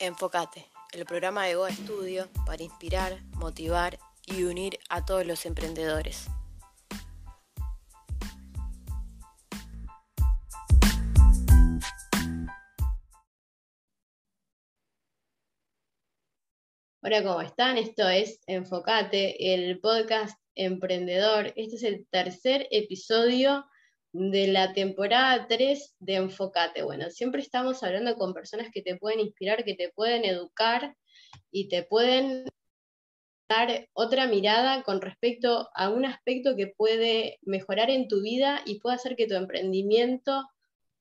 Enfocate, el programa de Goa Studio para inspirar, motivar y unir a todos los emprendedores. Hola, ¿cómo están? Esto es Enfocate, el podcast emprendedor. Este es el tercer episodio de la temporada 3 de Enfocate. Bueno, siempre estamos hablando con personas que te pueden inspirar, que te pueden educar y te pueden dar otra mirada con respecto a un aspecto que puede mejorar en tu vida y puede hacer que tu emprendimiento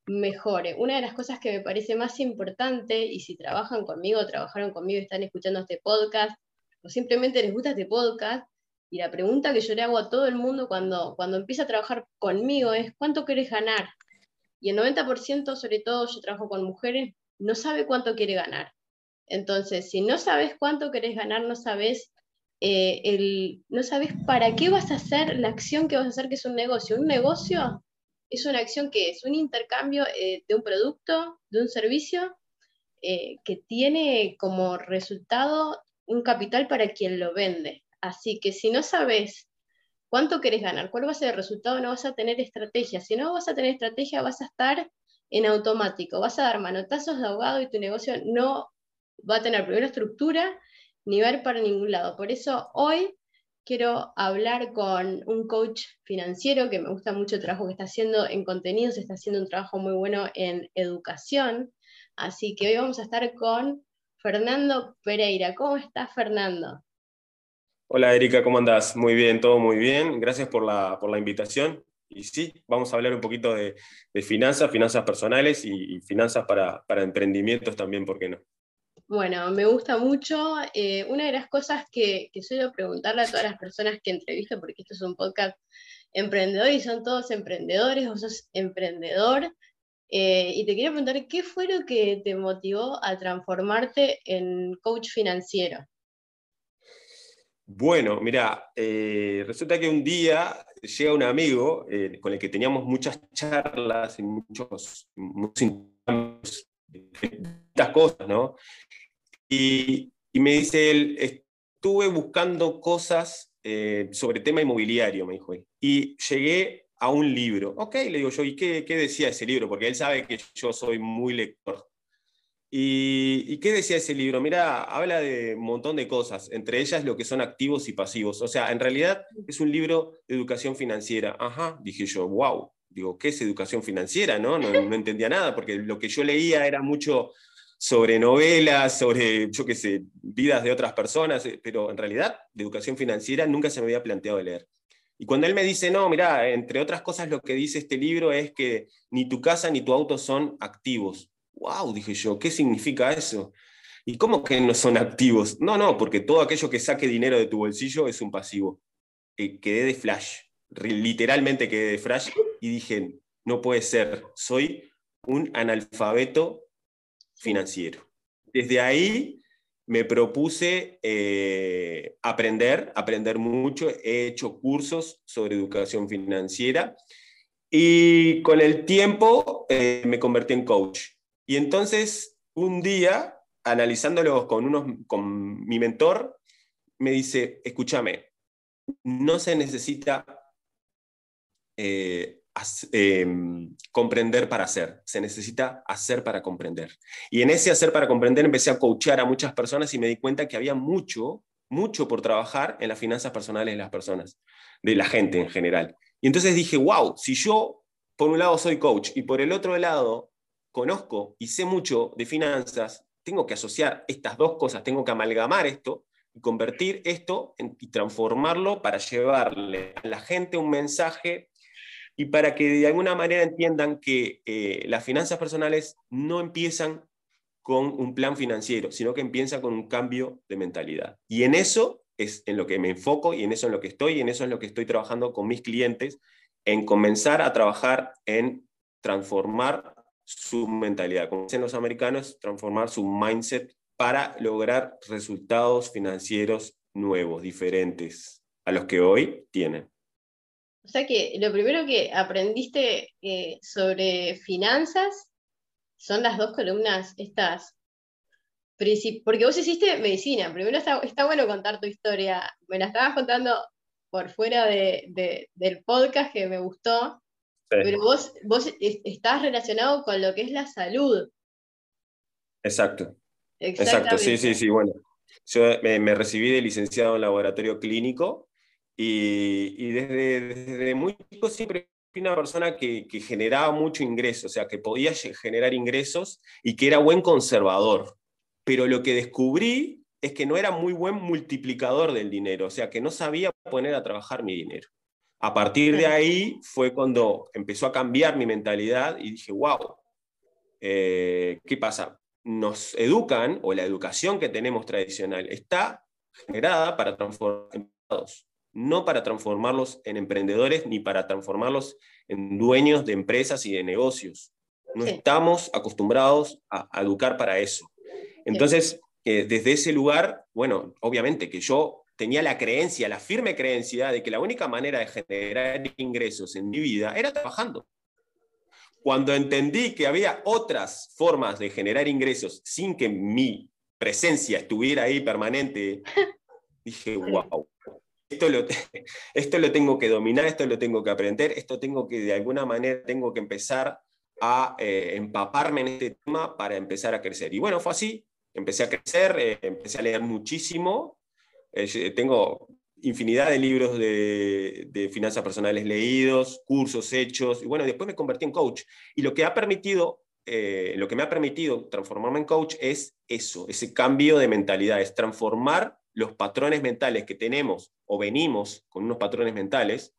mejore. Una de las cosas que me parece más importante, y si trabajan conmigo, trabajaron conmigo están escuchando este podcast, o simplemente les gusta este podcast, y la pregunta que yo le hago a todo el mundo cuando, cuando empieza a trabajar conmigo es, ¿cuánto quieres ganar? Y el 90%, sobre todo yo trabajo con mujeres, no sabe cuánto quiere ganar. Entonces, si no sabes cuánto querés ganar, no sabes, eh, el, no sabes para qué vas a hacer la acción que vas a hacer, que es un negocio. Un negocio es una acción que es un intercambio eh, de un producto, de un servicio, eh, que tiene como resultado un capital para quien lo vende. Así que si no sabes cuánto querés ganar, cuál va a ser el resultado, no vas a tener estrategia. Si no vas a tener estrategia, vas a estar en automático, vas a dar manotazos de ahogado y tu negocio no va a tener primera estructura ni ver para ningún lado. Por eso hoy quiero hablar con un coach financiero que me gusta mucho el trabajo que está haciendo en contenidos, está haciendo un trabajo muy bueno en educación. Así que hoy vamos a estar con Fernando Pereira. ¿Cómo estás, Fernando? Hola Erika, ¿cómo andás? Muy bien, todo muy bien. Gracias por la, invitación. Y sí, vamos a hablar un poquito de, finanzas, finanzas personales y, finanzas para, emprendimientos también, ¿por qué no? Bueno, me gusta mucho. Eh, una de las cosas que, que, suelo preguntarle a todas las personas que entrevisto, porque esto es un podcast emprendedor y son todos emprendedores, o sos emprendedor, eh, y te quiero preguntar, ¿qué fue lo que te motivó a transformarte en coach financiero? Bueno, mira, eh, resulta que un día llega un amigo eh, con el que teníamos muchas charlas y muchos, muchas cosas, ¿no? Y, me dice él, estuve buscando cosas eh, sobre tema inmobiliario, me dijo, y llegué a un libro. Ok, le digo yo, ¿y qué decía ese libro? Porque él sabe que yo soy muy lector. ¿Y, qué decía ese libro? Mira, habla de un montón de cosas, entre ellas lo que son activos y pasivos. O sea, en realidad es un libro de educación financiera. Ajá, dije yo, wow. Digo, ¿qué es educación financiera? No, no, no entendía nada, porque lo que yo leía era mucho sobre novelas, sobre, yo qué sé, vidas de otras personas, eh, pero en realidad de educación financiera nunca se me había planteado leer. Y cuando él me dice, no, mira, entre otras cosas lo que dice este libro es que ni tu casa ni tu auto son activos, wow, dije yo, ¿qué significa eso? ¿Y cómo que no son activos? No, no, porque todo aquello que saque dinero de tu bolsillo es un pasivo. Eh, quedé de flash, literalmente quedé de flash y dije, no puede ser, soy un analfabeto financiero. Desde ahí me propuse eh, aprender, aprender mucho, he hecho cursos sobre educación financiera y con el tiempo eh, me convertí en coach. Y entonces, un día, analizándolo con, unos, con mi mentor, me dice, escúchame, no se necesita eh, em, comprender para hacer, se necesita hacer para comprender. Y en ese hacer para comprender empecé a coachar a muchas personas y me di cuenta que había mucho, mucho por trabajar en las finanzas personales de las personas, de la gente en general. Y entonces dije, wow, si yo por un lado soy coach y por el otro lado conozco y sé mucho de finanzas, tengo que asociar estas dos cosas, tengo que amalgamar esto y convertir esto y transformarlo para llevarle a la gente un mensaje y para que de alguna manera entiendan que eh, las finanzas personales no empiezan con un plan financiero, sino que empiezan con un cambio de mentalidad. Y en eso es en lo que me enfoco y en eso en lo que estoy y en eso es lo que estoy trabajando con mis clientes, en comenzar a trabajar en transformar su mentalidad, como dicen los americanos, transformar su mindset para lograr resultados financieros nuevos, diferentes a los que hoy tienen. O sea que lo primero que aprendiste eh, sobre finanzas son las dos columnas estas porque vos hiciste medicina. Primero está, bueno contar tu historia. Me la estabas contando por fuera del podcast que me gustó, pero vos, vos estás relacionado con lo que es la salud. Exacto. Exacto, sí, sí, sí. Bueno, yo me, recibí de licenciado en laboratorio clínico y, desde, desde, muy chico siempre fui una persona que, que generaba mucho ingreso, o sea, que podía generar ingresos y que era buen conservador pero lo que descubrí es que no era muy buen multiplicador del dinero, o sea, que no sabía poner a trabajar mi dinero. A partir de ahí fue cuando empezó a cambiar mi mentalidad y dije, wow, eh, ¿qué pasa? Nos educan, o la educación que tenemos tradicional, está generada para transformarlos, no para transformarlos en emprendedores ni para transformarlos en dueños de empresas y de negocios. No estamos acostumbrados a educar para eso. Entonces, eh, desde ese lugar, bueno, obviamente que yo tenía la creencia, la firme creencia de que la única manera de generar ingresos en mi vida era trabajando. Cuando entendí que había otras formas de generar ingresos sin que mi presencia estuviera ahí permanente, dije, wow, esto lo, esto lo tengo que dominar, esto lo tengo que aprender, esto tengo que de alguna manera, tengo que empezar a eh, empaparme en este tema para empezar a crecer. Y bueno, fue así, empecé a crecer, eh, empecé a leer muchísimo. Eh, tengo infinidad de libros de, finanzas personales leídos, cursos hechos, y bueno, después me convertí en coach. Y lo que, ha permitido, eh, lo que me ha permitido transformarme en coach es eso, ese cambio de mentalidad, es transformar los patrones mentales que tenemos o venimos con unos patrones mentales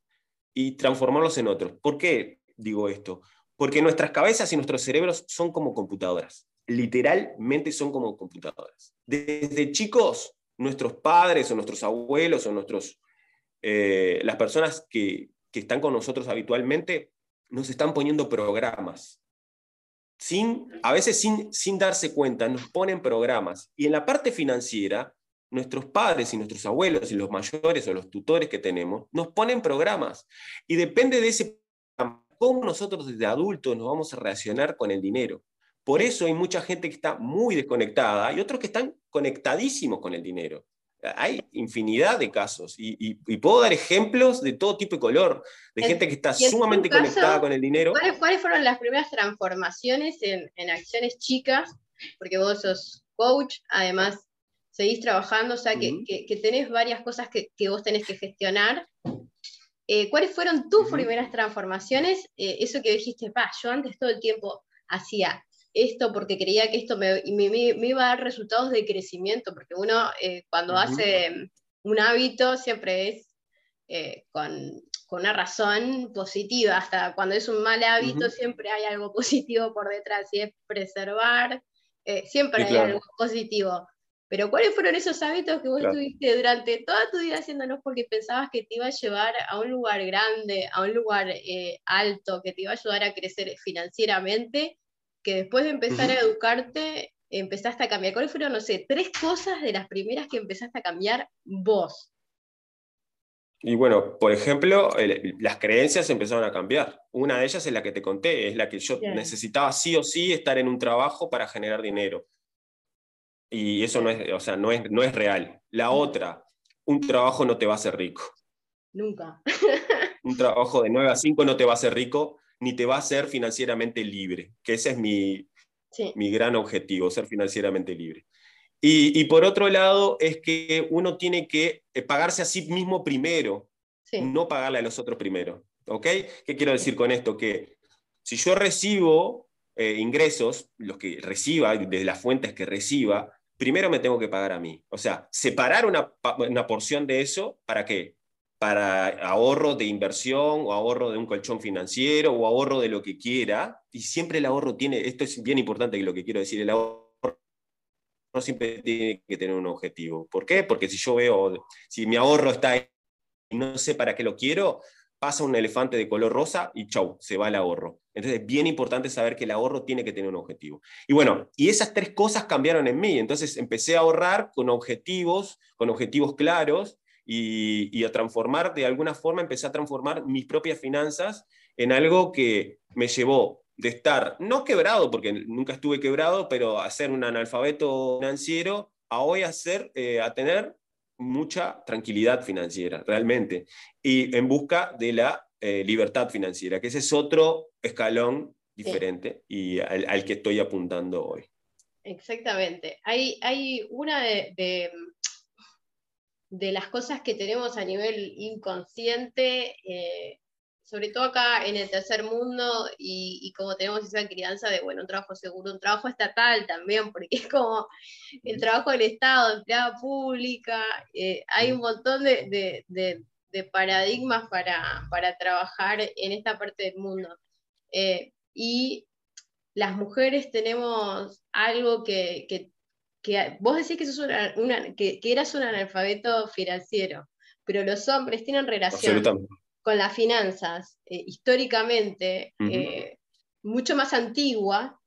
y transformarlos en otros. ¿Por qué digo esto? Porque nuestras cabezas y nuestros cerebros son como computadoras literalmente son como computadoras. Desde chicos, nuestros padres o nuestros abuelos o nuestros, eh, las personas que, están con nosotros habitualmente nos están poniendo programas. Sin, a veces sin, sin darse cuenta, nos ponen programas. Y en la parte financiera, nuestros padres y nuestros abuelos y los mayores o los tutores que tenemos nos ponen programas. Y depende de ese programa, cómo nosotros desde adultos nos vamos a relacionar con el dinero. Por eso hay mucha gente que está muy desconectada y otros que están conectadísimos con el dinero. Hay infinidad de casos y, puedo dar ejemplos de todo tipo de color, de gente que está sumamente conectada con el dinero. ¿cuáles, fueron las primeras transformaciones en, acciones chicas? Porque vos sos coach, además seguís trabajando, o sea que, tenés varias cosas que, vos tenés que gestionar. Eh, ¿Cuáles fueron tus primeras transformaciones? Eh, eso que dijiste, pa, yo antes todo el tiempo hacía esto porque creía que esto me, iba a dar resultados de crecimiento, porque uno eh, cuando hace un hábito siempre es eh, con, una razón positiva, hasta cuando es un mal hábito siempre hay algo positivo por detrás, y es preservar, eh, siempre hay algo positivo. Pero ¿cuáles fueron esos hábitos que vos tuviste durante toda tu vida haciéndonos porque pensabas que te iba a llevar a un lugar grande, a un lugar alto, que te iba a ayudar a crecer financieramente que después de empezar a educarte, empezaste a cambiar? ¿Cuáles fueron, no sé, tres cosas de las primeras que empezaste a cambiar vos? Y bueno, por ejemplo, las creencias empezaron a cambiar. Una de ellas es la que te conté, es la que yo necesitaba sí o sí estar en un trabajo para generar dinero. Y eso no es, o sea, no es, no es real. La otra, un trabajo no te va a hacer rico. Nunca. un trabajo de 9 a 5 no te va a hacer rico ni te va a hacer financieramente libre, que ese es mi, mi gran objetivo, ser financieramente libre. Y, por otro lado, es que uno tiene que eh, pagarse a sí mismo primero, no pagarle a los otros primero. ¿Ok? ¿Qué quiero decir con esto? Que si yo recibo eh, ingresos, los que reciba, de las fuentes que reciba, primero me tengo que pagar a mí. O sea, separar una, una porción de eso, ¿para qué? Para ahorro de inversión o ahorro de un colchón financiero o ahorro de lo que quiera. Y siempre el ahorro tiene, esto es bien importante lo que quiero decir, el ahorro siempre tiene que tener un objetivo. ¿Por qué? Porque si yo veo, si mi ahorro está ahí y no sé para qué lo quiero, pasa un elefante de color rosa y chau, se va el ahorro. Entonces es bien importante saber que el ahorro tiene que tener un objetivo. Y bueno, y esas tres cosas cambiaron en mí. Entonces empecé a ahorrar con objetivos, con objetivos claros, y, a transformar, de alguna forma empecé a transformar mis propias finanzas en algo que me llevó de estar, no quebrado, porque nunca estuve quebrado, pero a ser un analfabeto financiero, a hoy a, eh, a tener mucha tranquilidad financiera, realmente, y en busca de la eh, libertad financiera, que ese es otro escalón diferente y al, que estoy apuntando hoy. Exactamente. Hay, hay una de, de, las cosas que tenemos a nivel inconsciente, eh, sobre todo acá en el tercer mundo, y, como tenemos esa crianza de, bueno, un trabajo seguro, un trabajo estatal también, porque es como el trabajo del Estado, empleada pública, eh, hay un montón de, paradigmas para, para, trabajar en esta parte del mundo. Eh, y las mujeres tenemos algo que, que, vos decís que, sos una, que, eras un analfabeto financiero, pero los hombres tienen relación con las finanzas eh, históricamente eh, mucho más antigua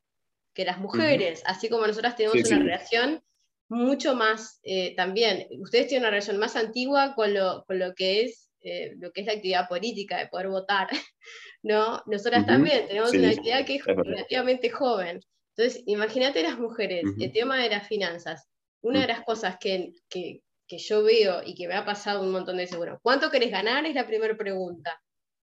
que las mujeres, así como nosotras tenemos una relación mucho más eh, también, ustedes tienen una relación más antigua con lo, con lo que es lo que es la actividad política, de poder votar, ¿no? Nosotras también tenemos una actividad que es relativamente joven. Entonces, imagínate las mujeres, el tema de las finanzas. Una de las cosas que, que, que yo veo y que me ha pasado un montón de veces, bueno, ¿cuánto querés ganar? Es la primera pregunta.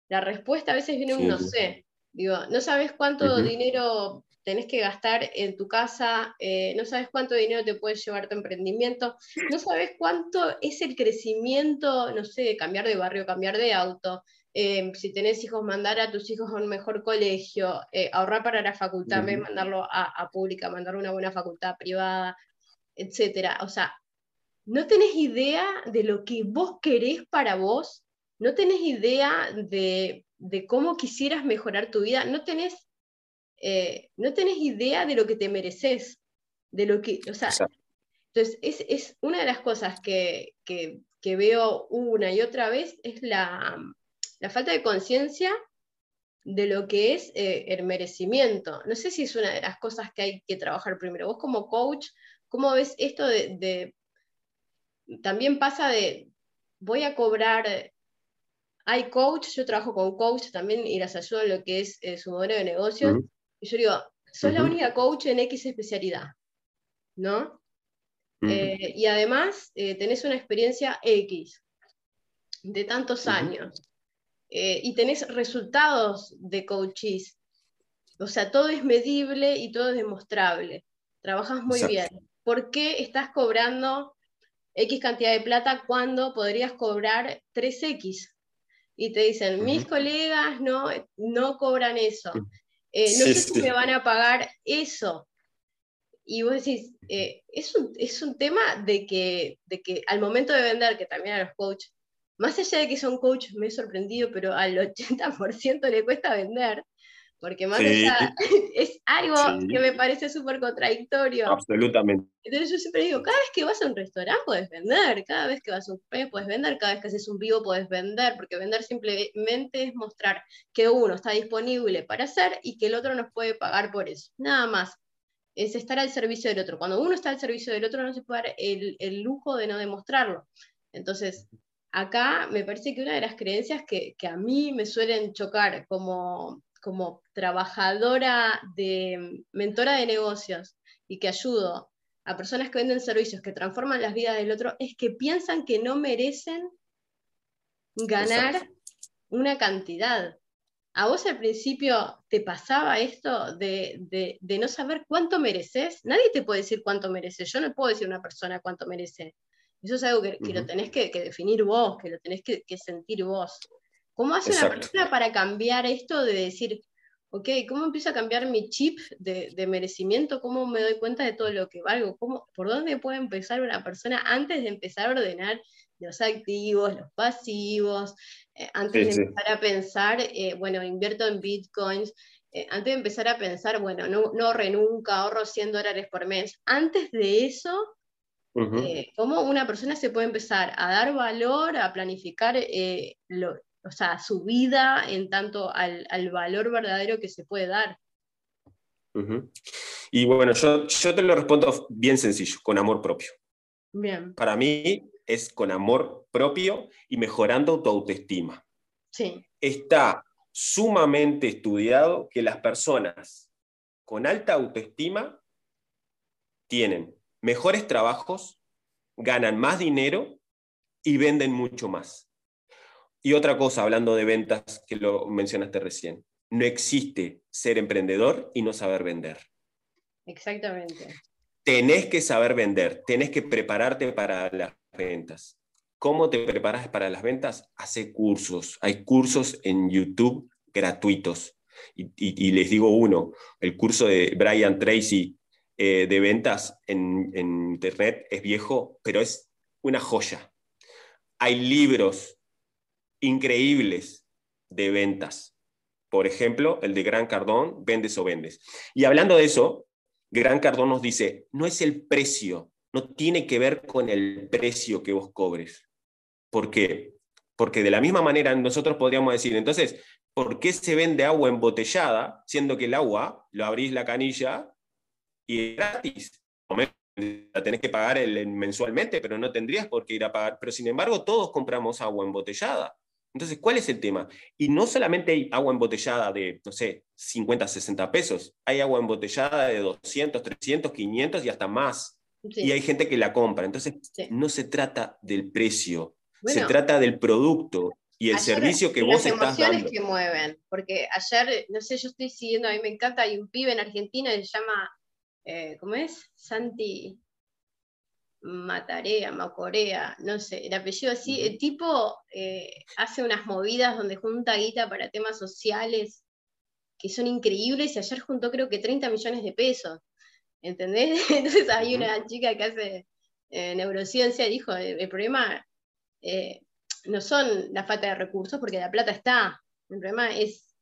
La respuesta a veces viene un no sé. Digo, no sabes cuánto dinero tenés que gastar en tu casa, eh, no sabes cuánto dinero te puedes llevar tu emprendimiento, no sabes cuánto es el crecimiento, no sé, cambiar de barrio, cambiar de auto, eh, si tenés hijos, mandar a tus hijos a un mejor colegio, eh, ahorrar para la facultad, mandarlo a, a, pública, mandarlo a una buena facultad privada, etcétera. O sea, no tenés idea de lo que vos querés para vos, no tenés idea de, cómo quisieras mejorar tu vida, no tenés, eh, no tenés idea de lo que te mereces, de lo que, o sea, entonces es, una de las cosas que, veo una y otra vez, es la, falta de conciencia de lo que es eh, el merecimiento. No sé si es una de las cosas que hay que trabajar primero. Vos como coach, ¿cómo ves esto de también pasa de, voy a cobrar, hay coach, yo trabajo con coach también y las ayudo en lo que es eh, su modelo de negocio, y yo digo, sos la única coach en X especialidad, ¿no? Eh, y además tenés una experiencia X de tantos años y tenés resultados de coaches. O sea, todo es medible y todo es demostrable. Trabajas muy bien. ¿Por qué estás cobrando X cantidad de plata cuando podrías cobrar 3X. Y te dicen, mis colegas no, no cobran eso. Eh, no sé si me van a pagar eso. Y vos decís, eh, es, un, es, un, tema de que, de que al momento de vender, que también a los coaches, más allá de que son coach, me he sorprendido, pero al 80% le cuesta vender. Porque más allá, es algo que me parece súper contradictorio. Absolutamente. Entonces yo siempre digo, cada vez que vas a un restaurante puedes vender, cada vez que vas a un pe puedes vender, cada vez que haces un vivo puedes vender, porque vender simplemente es mostrar que uno está disponible para hacer y que el otro nos puede pagar por eso. Nada más. Es estar al servicio del otro. Cuando uno está al servicio del otro no se puede dar el, el lujo de no demostrarlo. Entonces, acá me parece que una de las creencias que, que a mí me suelen chocar como como trabajadora de mentora de negocios y que ayudo a personas que venden servicios que transforman las vidas del otro, es que piensan que no merecen ganar una cantidad. ¿A vos al principio te pasaba esto de, no saber cuánto mereces? Nadie te puede decir cuánto mereces. Yo no puedo decir a una persona cuánto merece. Eso es algo que, lo tenés que, definir vos, que lo tenés que sentir vos. ¿Cómo hace una persona para cambiar esto de decir, ok, ¿cómo empiezo a cambiar mi chip de, merecimiento? ¿Cómo me doy cuenta de todo lo que valgo? ¿Cómo, ¿Por dónde puede empezar una persona antes de empezar a ordenar los activos, los pasivos, eh, antes de empezar a pensar, eh, bueno, invierto en bitcoins, eh, antes de empezar a pensar, bueno, no, no nunca, ahorro 100 dólares por mes. Antes de eso, ¿cómo una persona se puede empezar a dar valor, a planificar lo, o sea, su vida en tanto al, valor verdadero que se puede dar. Y bueno, yo, yo te lo respondo bien sencillo, con amor propio. Bien. Para mí es con amor propio y mejorando tu autoestima. Sí. Está sumamente estudiado que las personas con alta autoestima tienen mejores trabajos, ganan más dinero y venden mucho más. Y otra cosa, hablando de ventas, que lo mencionaste recién, no existe ser emprendedor y no saber vender. Exactamente. Tenés que saber vender, tenés que prepararte para las ventas. ¿Cómo te preparas para las ventas? Hace cursos. Hay cursos en YouTube gratuitos. Y, les digo uno, el curso de Brian Tracy eh, de ventas en, en Internet es viejo, pero es una joya. Hay libros increíbles de ventas. Por ejemplo, el de Gran Cardón, vendes o vendes. Y hablando de eso, Gran Cardón nos dice, no es el precio, no tiene que ver con el precio que vos cobres. ¿Por qué? Porque de la misma manera nosotros podríamos decir, entonces, ¿por qué se vende agua embotellada, siendo que el agua, lo abrís la canilla y es gratis? La tenés que pagar mensualmente, pero no tendrías por qué ir a pagar. Pero sin embargo, todos compramos agua embotellada. Entonces, ¿cuál es el tema? Y no solamente hay agua embotellada de, no sé, 50, 60 pesos, hay agua embotellada de 200, 300, 500 y hasta más. Y hay gente que la compra. Entonces, no se trata del precio, se trata del producto y el servicio que vos estás dando. Las emociones que mueven, porque ayer, no sé, yo estoy siguiendo, a mí me encanta, hay un pibe en Argentina que se llama, eh, ¿cómo es? Santi, Matarea, Macorea, no sé, el apellido así, el tipo eh, hace unas movidas donde junta guita para temas sociales que son increíbles y ayer juntó creo que 30 millones de pesos, ¿entendés? Entonces hay una chica que hace eh, neurociencia y dijo, el, problema eh, no son la falta de recursos porque la plata está, el problema es,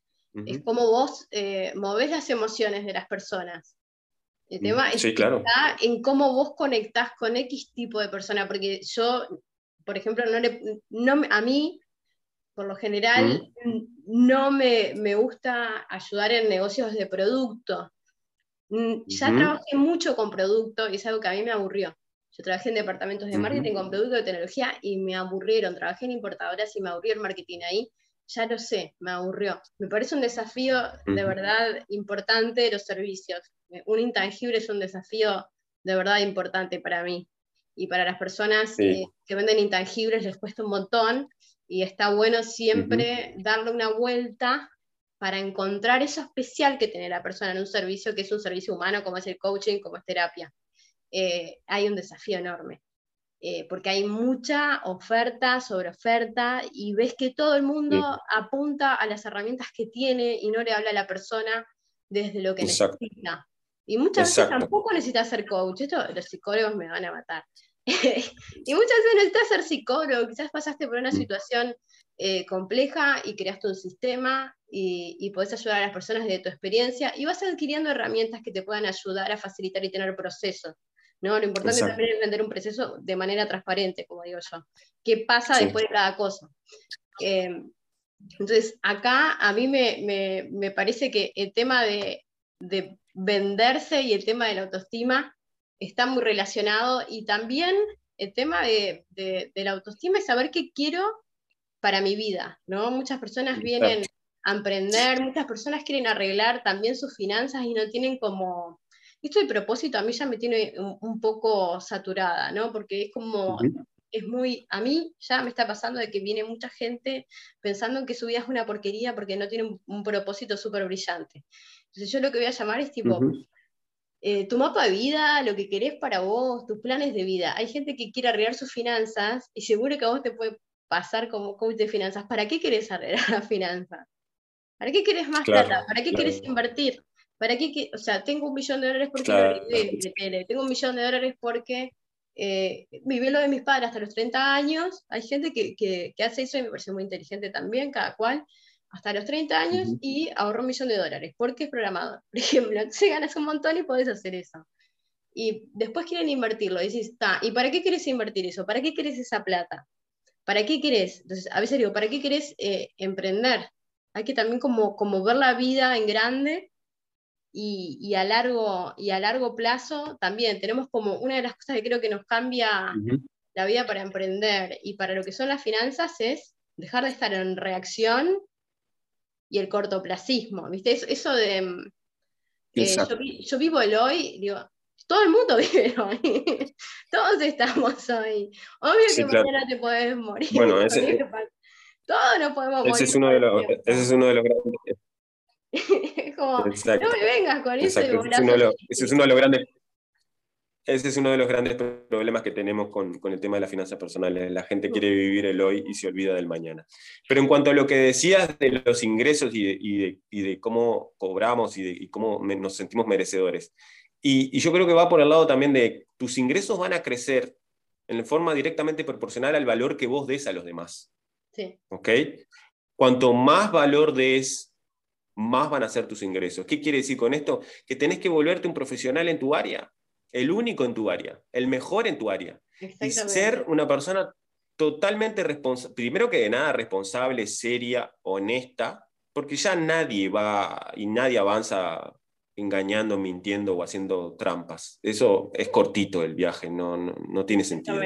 es cómo vos movés las emociones de las personas. El tema es está en cómo vos conectás con X tipo de persona, porque yo, por ejemplo, no, le, no a mí, por lo general, no me, me, gusta ayudar en negocios de producto. Mm, ya trabajé mucho con producto y es algo que a mí me aburrió. Yo trabajé en departamentos de marketing con producto de tecnología y me aburrieron. Trabajé en importadoras y me aburrió el marketing ahí. Ya lo sé, me aburrió. Me parece un desafío de verdad importante los servicios un intangible es un desafío de verdad importante para mí. Y para las personas que venden intangibles les cuesta un montón y está bueno siempre darle una vuelta para encontrar eso especial que tiene la persona en un servicio, que es un servicio humano, como es el coaching, como es terapia. Eh, hay un desafío enorme, eh, porque hay mucha oferta sobre oferta y ves que todo el mundo apunta a las herramientas que tiene y no le habla a la persona desde lo que necesita. Y muchas veces tampoco necesitas ser coach, esto los psicólogos me van a matar. y muchas veces necesitas ser psicólogo, quizás pasaste por una mm. situación eh, compleja y creaste un sistema y, y, podés ayudar a las personas de tu experiencia y vas adquiriendo herramientas que te puedan ayudar a facilitar y tener procesos. ¿no? Lo importante también es vender un proceso de manera transparente, como digo yo. ¿Qué pasa después de cada cosa? Em, entonces, acá a mí me, me, me parece que el tema de, de venderse y el tema de la autoestima está muy relacionado y también el tema de, la autoestima es saber qué quiero para mi vida, ¿no? Muchas personas vienen a emprender, muchas personas quieren arreglar también sus finanzas y no tienen como... Esto de propósito a mí ya me tiene un, poco saturada, ¿no? Porque es como, es muy, a mí ya me está pasando de que viene mucha gente pensando que su vida es una porquería porque no tiene un, un propósito súper brillante. Entonces yo lo que voy a llamar es tipo, eh, tu mapa de vida, lo que querés para vos, tus planes de vida. Hay gente que quiere arreglar sus finanzas y seguro que a vos te puede pasar como coach de finanzas. ¿Para qué querés arreglar las finanzas? ¿Para qué querés más plata? ¿Para qué querés invertir? ¿Para qué, o sea, tengo un millón de dólares porque tengo un millón de dólares porque eh, viví lo de mis padres hasta los 30 años. Hay gente que, que, que, hace eso y me parece muy inteligente también, cada cual hasta los 30 años y ahorro un millón de dólares, porque es programador, por ejemplo. Entonces ganas un montón y podés hacer eso. Y después quieren invertirlo. Y dices, está, ¿y para qué quieres invertir eso? ¿Para qué quieres esa plata? ¿Para qué querés? Entonces, a veces digo, ¿para qué querés eh, emprender? Hay que también como, como ver la vida en grande y, y, a largo, y a largo plazo también. Tenemos como una de las cosas que creo que nos cambia la vida para emprender y para lo que son las finanzas es dejar de estar en reacción y el cortoplacismo, ¿viste? Eso, de... Mm, eh, yo, vivo el hoy, digo, todo el mundo vive el hoy. Todos estamos hoy. Obvio que mañana te puedes morir. Bueno, ese, todos nos podemos ese Es uno de los, ese es uno de los grandes. Como, no me vengas con eso. Ese es, uno de los, ese es uno de los grandes ese es uno de los grandes problemas que tenemos con, el tema de las finanzas personales. La gente quiere vivir el hoy y se olvida del mañana. Pero en cuanto a lo que decías de los ingresos y de, cómo cobramos y, de, cómo nos sentimos merecedores, y, yo creo que va por el lado también de tus ingresos van a crecer en forma directamente proporcional al valor que vos des a los demás. Sí. ¿Ok? Cuanto más valor des, más van a ser tus ingresos. ¿Qué quiere decir con esto? Que tenés que volverte un profesional en tu área el único en tu área, el mejor en tu área. Y ser una persona totalmente responsable, primero que de nada responsable, seria, honesta, porque ya nadie va y nadie avanza engañando, mintiendo o haciendo trampas. Eso es cortito el viaje, no, no, tiene sentido.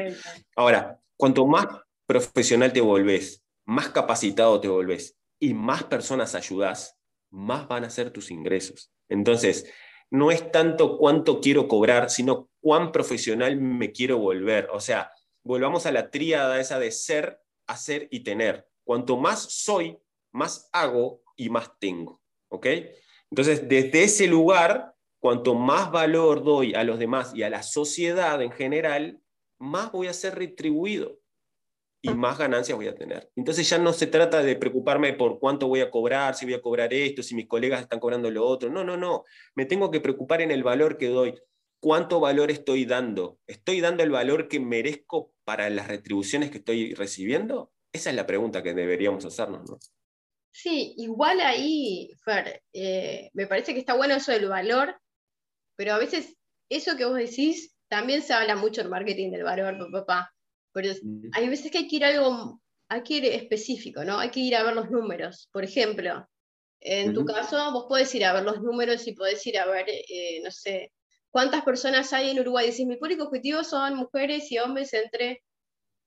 Ahora, cuanto más profesional te volvés, más capacitado te volvés y más personas ayudás, más van a ser tus ingresos. Entonces, no es tanto cuánto quiero cobrar, sino cuán profesional me quiero volver. O sea, volvamos a la tríada esa de ser, hacer y tener. Cuanto más soy, más hago y más tengo. ¿Ok? Entonces, desde ese lugar, cuanto más valor doy a los demás y a la sociedad en general, más voy a ser retribuido y más ganancias voy a tener. Entonces ya no se trata de preocuparme por cuánto voy a cobrar, si voy a cobrar esto, si mis colegas están cobrando lo otro. No, no, no. Me tengo que preocupar en el valor que doy. ¿Cuánto valor estoy dando? ¿Estoy dando el valor que merezco para las retribuciones que estoy recibiendo? Esa es la pregunta que deberíamos hacernos, ¿no? Sí, igual ahí, Fer, eh, me parece que está bueno eso del valor, pero a veces eso que vos decís, también se habla mucho en marketing del valor, papá. Pero hay veces que hay que ir a algo, hay que ir específico, ¿no? Hay que ir a ver los números. Por ejemplo, en tu caso, vos podés ir a ver los números y podés ir a ver, eh, no sé, cuántas personas hay en Uruguay. Decís, mi público objetivo son mujeres y hombres entre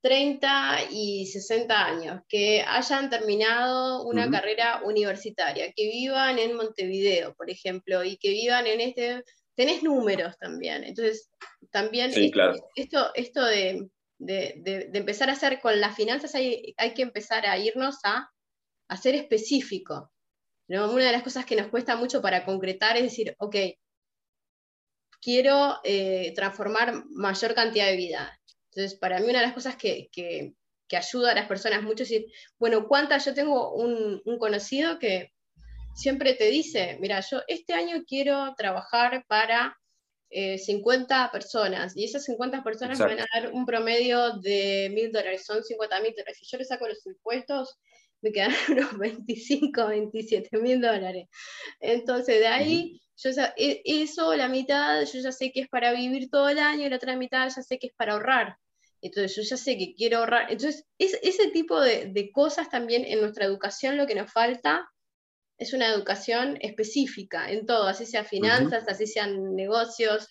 30 y 60 años, que hayan terminado una carrera universitaria, que vivan en Montevideo, por ejemplo, y que vivan en este... Tenés números también. Entonces, también esto, esto de de, empezar a hacer con las finanzas, hay, hay que empezar a irnos a, a ser específico. ¿no? Una de las cosas que nos cuesta mucho para concretar es decir, ok, quiero eh, transformar mayor cantidad de vida. Entonces, para mí una de las cosas que, que, ayuda a las personas mucho es decir, bueno, ¿cuántas? Yo tengo un, conocido que siempre te dice, mira, yo este año quiero trabajar para 50 eh, personas y esas 50 personas van a dar un promedio de mil dólares, son 50 mil dólares. Si yo le saco los impuestos, me quedan unos 25, 27 mil dólares. Entonces, de ahí, yo e, eso, la mitad, yo ya sé que es para vivir todo el año y la otra mitad ya sé que es para ahorrar. Entonces, yo ya sé que quiero ahorrar. Entonces, es, ese tipo de, de cosas también en nuestra educación lo que nos falta es una educación específica en todo, así sea finanzas, así sean negocios,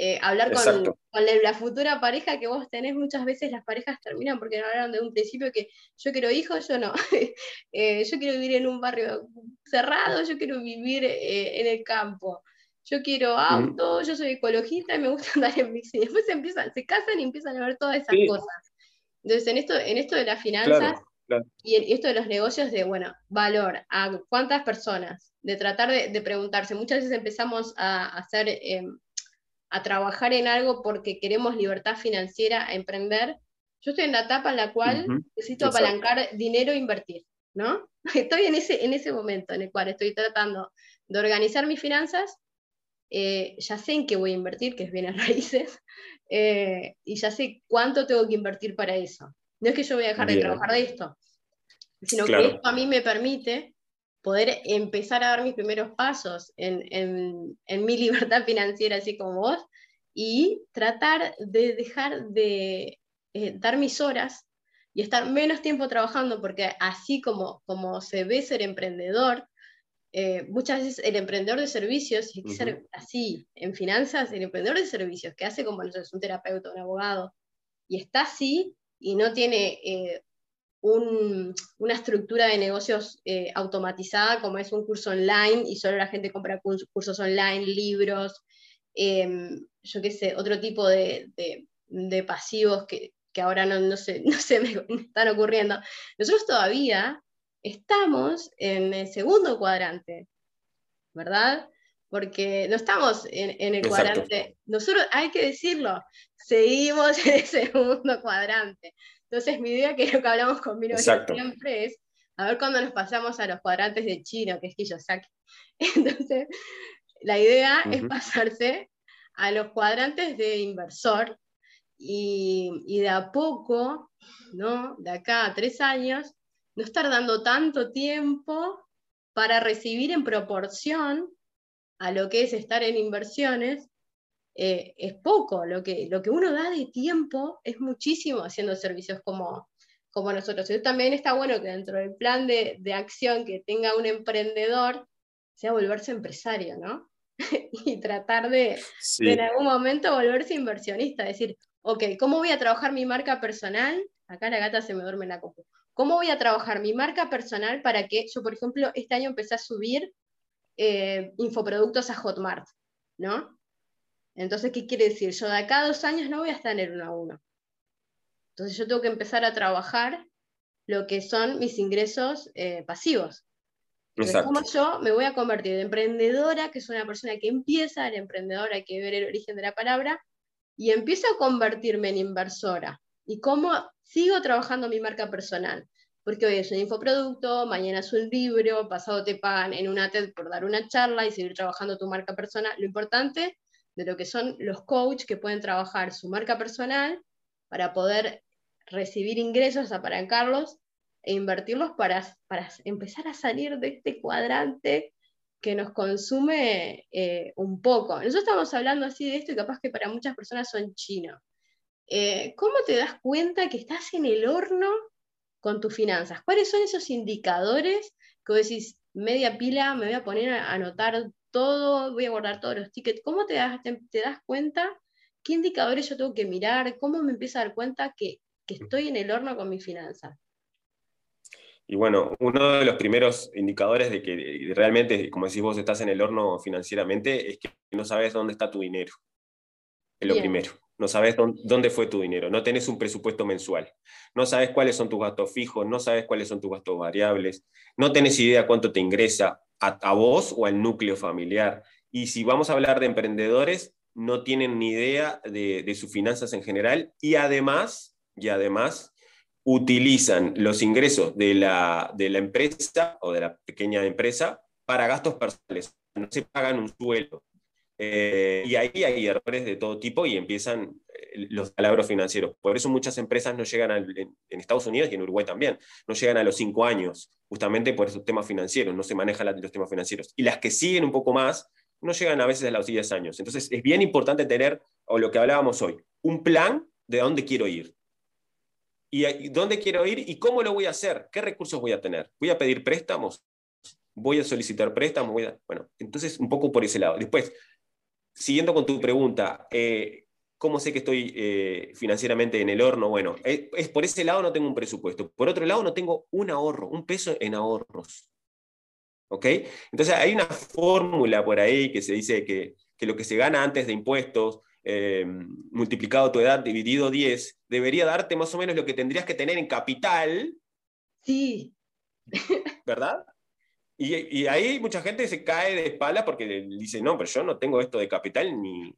eh, hablar con, la, futura pareja que vos tenés, muchas veces las parejas terminan porque hablaron de un principio que yo quiero hijos, yo no, eh, yo quiero vivir en un barrio cerrado, yo quiero vivir eh, en el campo, yo quiero auto, yo soy ecologista y me gusta andar en bici, después se, empiezan, se casan y empiezan a ver todas esas cosas. Entonces, en esto, en esto de las finanzas... Y esto de los negocios de, bueno, valor, a cuántas personas, de tratar de, preguntarse. Muchas veces empezamos a, hacer, em, a trabajar en algo porque queremos libertad financiera, a emprender. Yo estoy en la etapa en la cual necesito apalancar dinero e invertir, ¿no? Estoy en ese, en ese momento en el cual estoy tratando de organizar mis finanzas, eh, ya sé en qué voy a invertir, que es bienes raíces, eh, y ya sé cuánto tengo que invertir para eso. No es que yo voy a dejar de trabajar de esto, sino que esto a mí me permite poder empezar a dar mis primeros pasos en, mi libertad financiera, así como vos, y tratar de dejar de eh, dar mis horas y estar menos tiempo trabajando, porque así como, como se ve ser emprendedor, eh, muchas veces el emprendedor de servicios, y hay que ser así, en finanzas, el emprendedor de servicios, que hace como es un terapeuta, un abogado, y está así, y no tiene eh, una estructura de negocios eh, automatizada como es un curso online y solo la gente compra cursos online, libros, em, yo qué sé, otro tipo de, pasivos que, ahora no, no, se, no se me están ocurriendo. Nosotros todavía estamos en el segundo cuadrante, ¿verdad? Porque no estamos en, el cuadrante, nosotros hay que decirlo, seguimos en el segundo cuadrante. Entonces, mi idea, que es lo que hablamos con Miro siempre, es a ver cuándo nos pasamos a los cuadrantes de Chino, que es Kiyosaki. Entonces, la idea es pasarse a los cuadrantes de inversor y, y, de a poco, ¿no? de acá a tres años, no estar dando tanto tiempo para recibir en proporción a lo que es estar en inversiones, eh, es poco. Lo que, lo que uno da de tiempo es muchísimo haciendo servicios como, como nosotros. Y también está bueno que dentro del plan de, acción que tenga un emprendedor sea volverse empresario, ¿no? y tratar de, en algún momento volverse inversionista, decir, ok, ¿cómo voy a trabajar mi marca personal? Acá la gata se me duerme en la copa. ¿Cómo voy a trabajar mi marca personal para que yo, por ejemplo, este año empecé a subir eh, infoproductos a Hotmart, ¿no? Entonces, ¿qué quiere decir? Yo de acá a dos años no voy a el uno a uno. Entonces, yo tengo que empezar a trabajar lo que son mis ingresos eh, pasivos. ¿cómo yo me voy a convertir de emprendedora, que es una persona que empieza, el emprendedor hay que ver el origen de la palabra, y empiezo a convertirme en inversora? ¿Y cómo sigo trabajando mi marca personal? Porque hoy es un infoproducto, mañana es un libro, pasado te pagan en una TED por dar una charla y seguir trabajando tu marca personal. Lo importante de lo que son los coaches que pueden trabajar su marca personal para poder recibir ingresos, apalancarlos e invertirlos para, para empezar a salir de este cuadrante que nos consume eh, un poco. Nosotros estamos hablando así de esto y capaz que para muchas personas son chinos. Eh, ¿Cómo te das cuenta que estás en el horno con tus finanzas? ¿Cuáles son esos indicadores que vos decís, media pila, me voy a poner a anotar todo, voy a guardar todos los tickets. ¿Cómo te das, te, das cuenta? ¿Qué indicadores yo tengo que mirar? ¿Cómo me empiezo a dar cuenta que, estoy en el horno con mis finanzas? Y bueno, uno de los primeros indicadores de que realmente, como decís vos, estás en el horno financieramente, es que no sabes dónde está tu dinero. Es lo primero. No sabes dónde fue tu dinero. No tenés un presupuesto mensual. No sabes cuáles son tus gastos fijos. No sabes cuáles son tus gastos variables. No tenés idea cuánto te ingresa a, vos o al núcleo familiar. Y si vamos a hablar de emprendedores, no tienen ni idea de, sus finanzas en general y además, y además utilizan los ingresos de la, de la empresa o de la pequeña empresa para gastos personales. No se pagan un sueldo. Eh, y ahí hay errores de todo tipo y empiezan eh, los palabras financieros. Por eso muchas empresas no llegan en, Estados Unidos y en Uruguay también, no llegan a los cinco años, justamente por esos temas financieros, no se manejan los temas financieros. Y las que siguen un poco más, no llegan a veces a los 10 años. Entonces es bien importante tener, o lo que hablábamos hoy, un plan de dónde quiero ir. Y dónde quiero ir y cómo lo voy a hacer, qué recursos voy a tener. Voy a pedir préstamos, voy a solicitar préstamos, voy a... bueno, entonces un poco por ese lado. Después, siguiendo con tu pregunta, eh, ¿cómo sé que estoy eh, financieramente en el horno? Bueno, eh, es, por ese lado no tengo un presupuesto. Por otro lado, no tengo un ahorro, un peso en ahorros. ¿Ok? Entonces hay una fórmula por ahí que se dice que, lo que se gana antes de impuestos, multiplicado tu edad dividido 10, debería darte más o menos lo que tendrías que tener en capital. Sí. ¿Verdad? Y, ahí mucha gente se cae de espalda porque dice, no, pero yo no tengo esto de capital ni,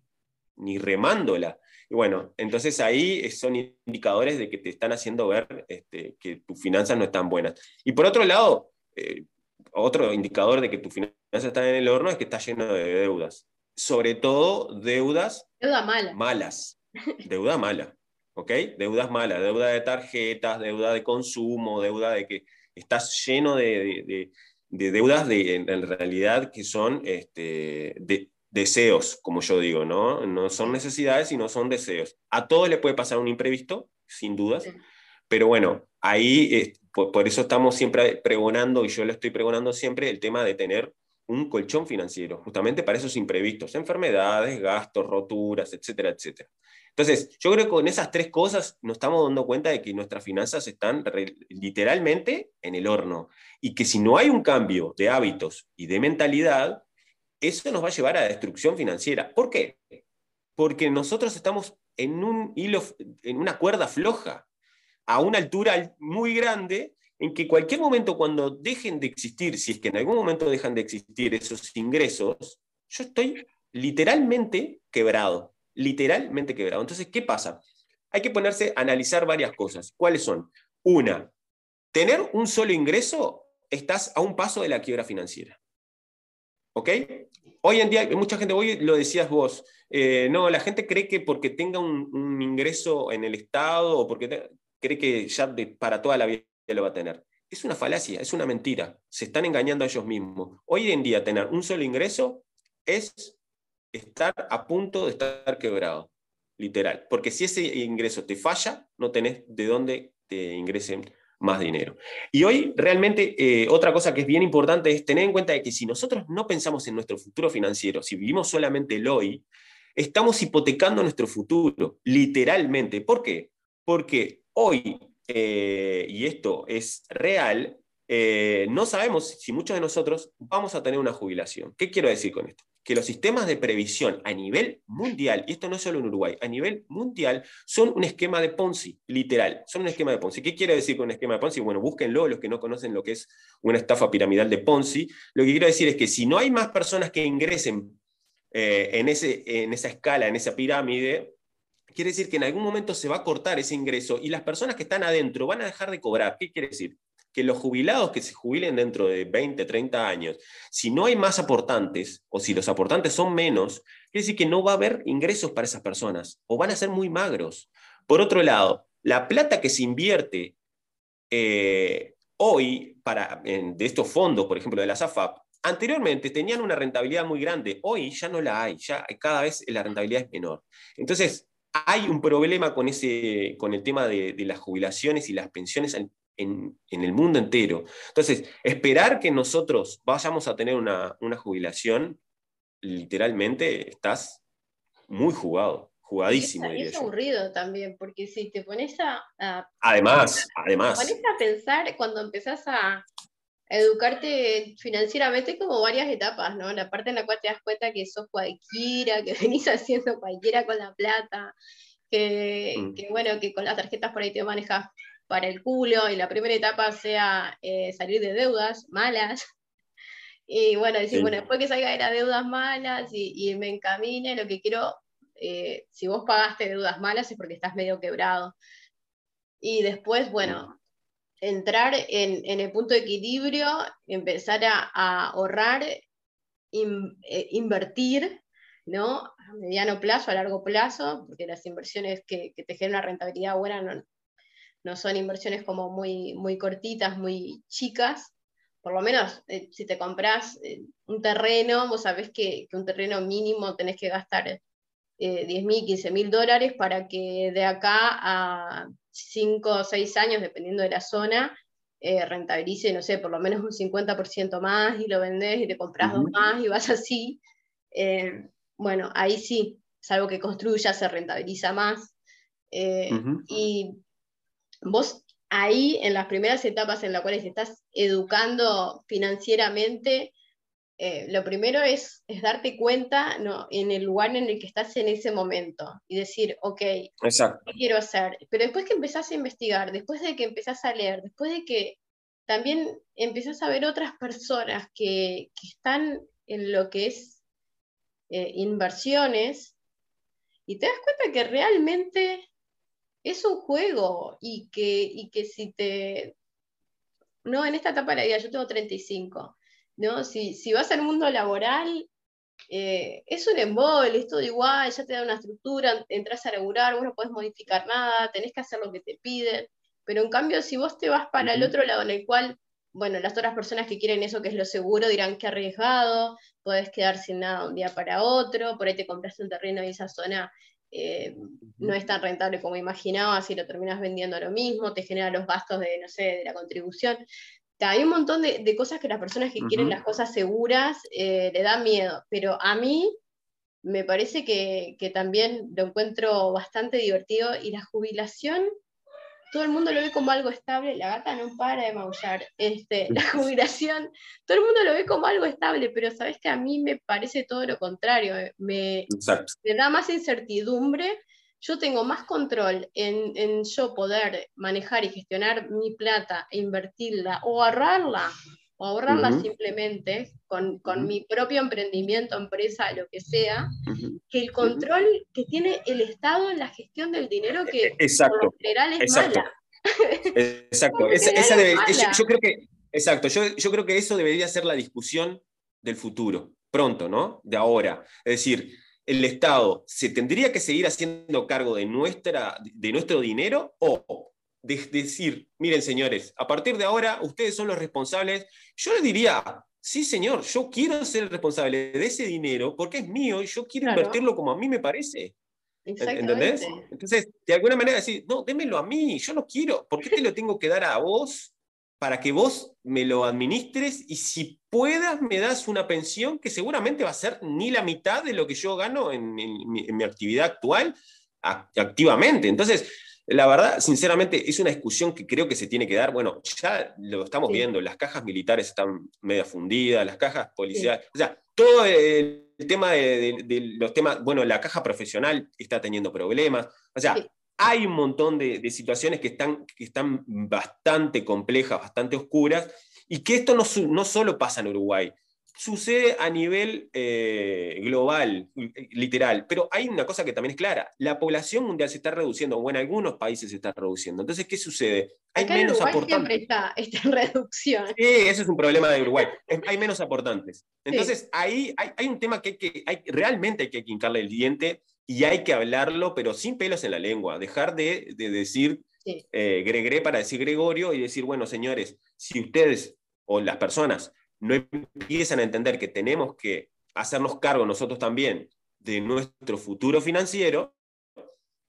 ni remándola. Y bueno, entonces ahí son indicadores de que te están haciendo ver este, que tus finanzas no están buenas. Y por otro lado, eh, otro indicador de que tus finanzas están en el horno es que está lleno de deudas. Sobre todo deudas Deuda mala. malas. Deuda mala. ¿Ok? Deudas malas, deuda de tarjetas, deuda de consumo, deuda de que estás lleno de de deudas de, en, realidad que son este, de, deseos, como yo digo, ¿no? No son necesidades, sino son deseos. A todos le puede pasar un imprevisto, sin dudas, pero bueno, ahí por, eso estamos siempre pregonando, y yo lo estoy pregonando siempre, el tema de tener un colchón financiero, justamente para esos imprevistos, enfermedades, gastos, roturas, etcétera, etcétera. Entonces, yo creo que con esas tres cosas nos estamos dando cuenta de que nuestras finanzas están literalmente en el horno y que si no hay un cambio de hábitos y de mentalidad, eso nos va a llevar a destrucción financiera. ¿Por qué? Porque nosotros estamos en un hilo, en una cuerda floja, a una altura muy grande en que cualquier momento cuando dejen de existir, si es que en algún momento dejan de existir esos ingresos, yo estoy literalmente quebrado, literalmente quebrado. Entonces, ¿qué pasa? Hay que ponerse a analizar varias cosas. ¿Cuáles son? Una, tener un solo ingreso, estás a un paso de la quiebra financiera. ¿Ok? Hoy en día, mucha gente, hoy lo decías vos, eh, no, la gente cree que porque tenga un, ingreso en el Estado o porque cree que ya para toda la vida lo va a tener. Es una falacia, es una mentira. Se están engañando a ellos mismos. Hoy en día tener un solo ingreso es estar a punto de estar quebrado, literal. Porque si ese ingreso te falla, no tenés de dónde te ingresen más dinero. Y hoy realmente eh, otra cosa que es bien importante es tener en cuenta de que si nosotros no pensamos en nuestro futuro financiero, si vivimos solamente el hoy, estamos hipotecando nuestro futuro, literalmente. ¿Por qué? Porque hoy eh, y esto es real, eh, no sabemos si muchos de nosotros vamos a tener una jubilación. ¿Qué quiero decir con esto? Que los sistemas de previsión a nivel mundial, y esto no es solo en Uruguay, a nivel mundial, son un esquema de Ponzi, literal, son un esquema de Ponzi. ¿Qué quiere decir con un esquema de Ponzi? Bueno, búsquenlo, los que no conocen lo que es una estafa piramidal de Ponzi. Lo que quiero decir es que si no hay más personas que ingresen eh, en, ese, en esa escala, en esa pirámide, quiere decir que en algún momento se va a cortar ese ingreso y las personas que están adentro van a dejar de cobrar. ¿Qué quiere decir? Que los jubilados que se jubilen dentro de 20, 30 años, si no hay más aportantes o si los aportantes son menos, quiere decir que no va a haber ingresos para esas personas o van a ser muy magros. Por otro lado, la plata que se invierte eh, hoy para, de estos fondos, por ejemplo, de la SAFAP, anteriormente tenían una rentabilidad muy grande, hoy ya no la hay, ya cada vez la rentabilidad es menor. Entonces, hay un problema con, ese, con el tema de, las jubilaciones y las pensiones en, el mundo entero. Entonces, esperar que nosotros vayamos a tener una, jubilación, literalmente estás muy jugado, jugadísimo. Y es, aburrido también, porque si te pones a... además, además. Te pones a pensar cuando empezás a, educarte financieramente como varias etapas, ¿no? La parte en la cual te das cuenta que sos cualquiera, que venís haciendo cualquiera con la plata, que, mm. bueno, que con las tarjetas por ahí te manejas para el culo, y la primera etapa sea eh, salir de deudas malas, y bueno, decir, bueno, después que salga de las deudas malas y, me encamine, lo que quiero, eh, si vos pagaste deudas malas es porque estás medio quebrado. Y después, bueno, mm entrar en, el punto de equilibrio, empezar a, ahorrar, eh, invertir, ¿no? A mediano plazo, a largo plazo, porque las inversiones que, te generan una rentabilidad buena no, son inversiones como muy, muy cortitas, muy chicas. Por lo menos, eh, si te compras eh, un terreno, vos sabés que, que, un terreno mínimo tenés que gastar 10 mil, 15 mil dólares para que de acá a 5 o 6 años, dependiendo de la zona, eh, rentabilice, no sé, por lo menos un 50% más y lo vendés y te compras dos más y vas así. Eh, bueno, ahí sí, salvo que construya, se rentabiliza más. Eh, y vos ahí, en las primeras etapas en las cuales estás educando financieramente, eh, lo primero es, darte cuenta ¿no? en el lugar en el que estás en ese momento y decir, ok, ¿qué quiero hacer? Pero después que empezás a investigar, después de que empezás a leer, después de que también empezás a ver otras personas que, están en lo que es eh, inversiones y te das cuenta que realmente es un juego y que, y que si te... No, en esta etapa de la vida, yo tengo 35 ¿no? Si, si vas al mundo laboral, eh, es un embol, es todo igual, ya te da una estructura, entras a regular, vos no podés modificar nada, tenés que hacer lo que te piden, pero en cambio si vos te vas para el otro lado en el cual, bueno, las otras personas que quieren eso que es lo seguro dirán que arriesgado, podés quedar sin nada un día para otro, por ahí te compraste un terreno y esa zona eh, no es tan rentable como imaginabas y lo terminas vendiendo a lo mismo, te genera los gastos de, no sé, de la contribución. Hay un montón de, cosas que las personas que quieren las cosas seguras eh, le dan miedo, pero a mí me parece que, también lo encuentro bastante divertido y la jubilación, todo el mundo lo ve como algo estable, la gata no para de maullar, este, la jubilación, todo el mundo lo ve como algo estable, pero sabes que a mí me parece todo lo contrario, eh, me, me da más incertidumbre yo tengo más control en, yo poder manejar y gestionar mi plata e invertirla o ahorrarla, o ahorrarla simplemente con, mi propio emprendimiento, empresa, lo que sea, que el control que tiene el Estado en la gestión del dinero que e, exacto, general es exacto. mala. Exacto. yo, creo que, exacto, yo, yo creo que eso debería ser la discusión del futuro, pronto, ¿no? De ahora. Es decir, el Estado se tendría que seguir haciendo cargo de, nuestra, de nuestro dinero o decir, miren señores, a partir de ahora ustedes son los responsables. Yo le diría, sí señor, yo quiero ser el responsable de ese dinero porque es mío y yo quiero invertirlo como a mí me parece. ¿Entendés? Entonces, de alguna manera decir, no, démelo a mí, yo no quiero, ¿por qué te lo tengo que dar a vos para que vos me lo administres y si puedas me das una pensión que seguramente va a ser ni la mitad de lo que yo gano en, mi, actividad actual activamente. Entonces, la verdad, sinceramente, es una discusión que creo que se tiene que dar. Bueno, ya lo estamos viendo, las cajas militares están media fundidas, las cajas policiales, o sea, todo el tema de, los temas, bueno, la caja profesional está teniendo problemas, o sea, hay un montón de, situaciones que están, que están bastante complejas, bastante oscuras, y que esto no, no solo pasa en Uruguay, sucede a nivel eh, global, literal, pero hay una cosa que también es clara, la población mundial se está reduciendo, o en algunos países se está reduciendo. Entonces, ¿qué sucede? Hay menos aportantes. Siempre está esta reducción. Sí, ese es un problema de Uruguay. hay menos aportantes. Entonces, ahí hay, un tema que, hay que hay, realmente hay que quincarle el diente y hay que hablarlo, pero sin pelos en la lengua, dejar de, decir eh, Gregre para decir Gregorio y decir, bueno, señores, si ustedes o las personas no empiezan a entender que tenemos que hacernos cargo nosotros también de nuestro futuro financiero,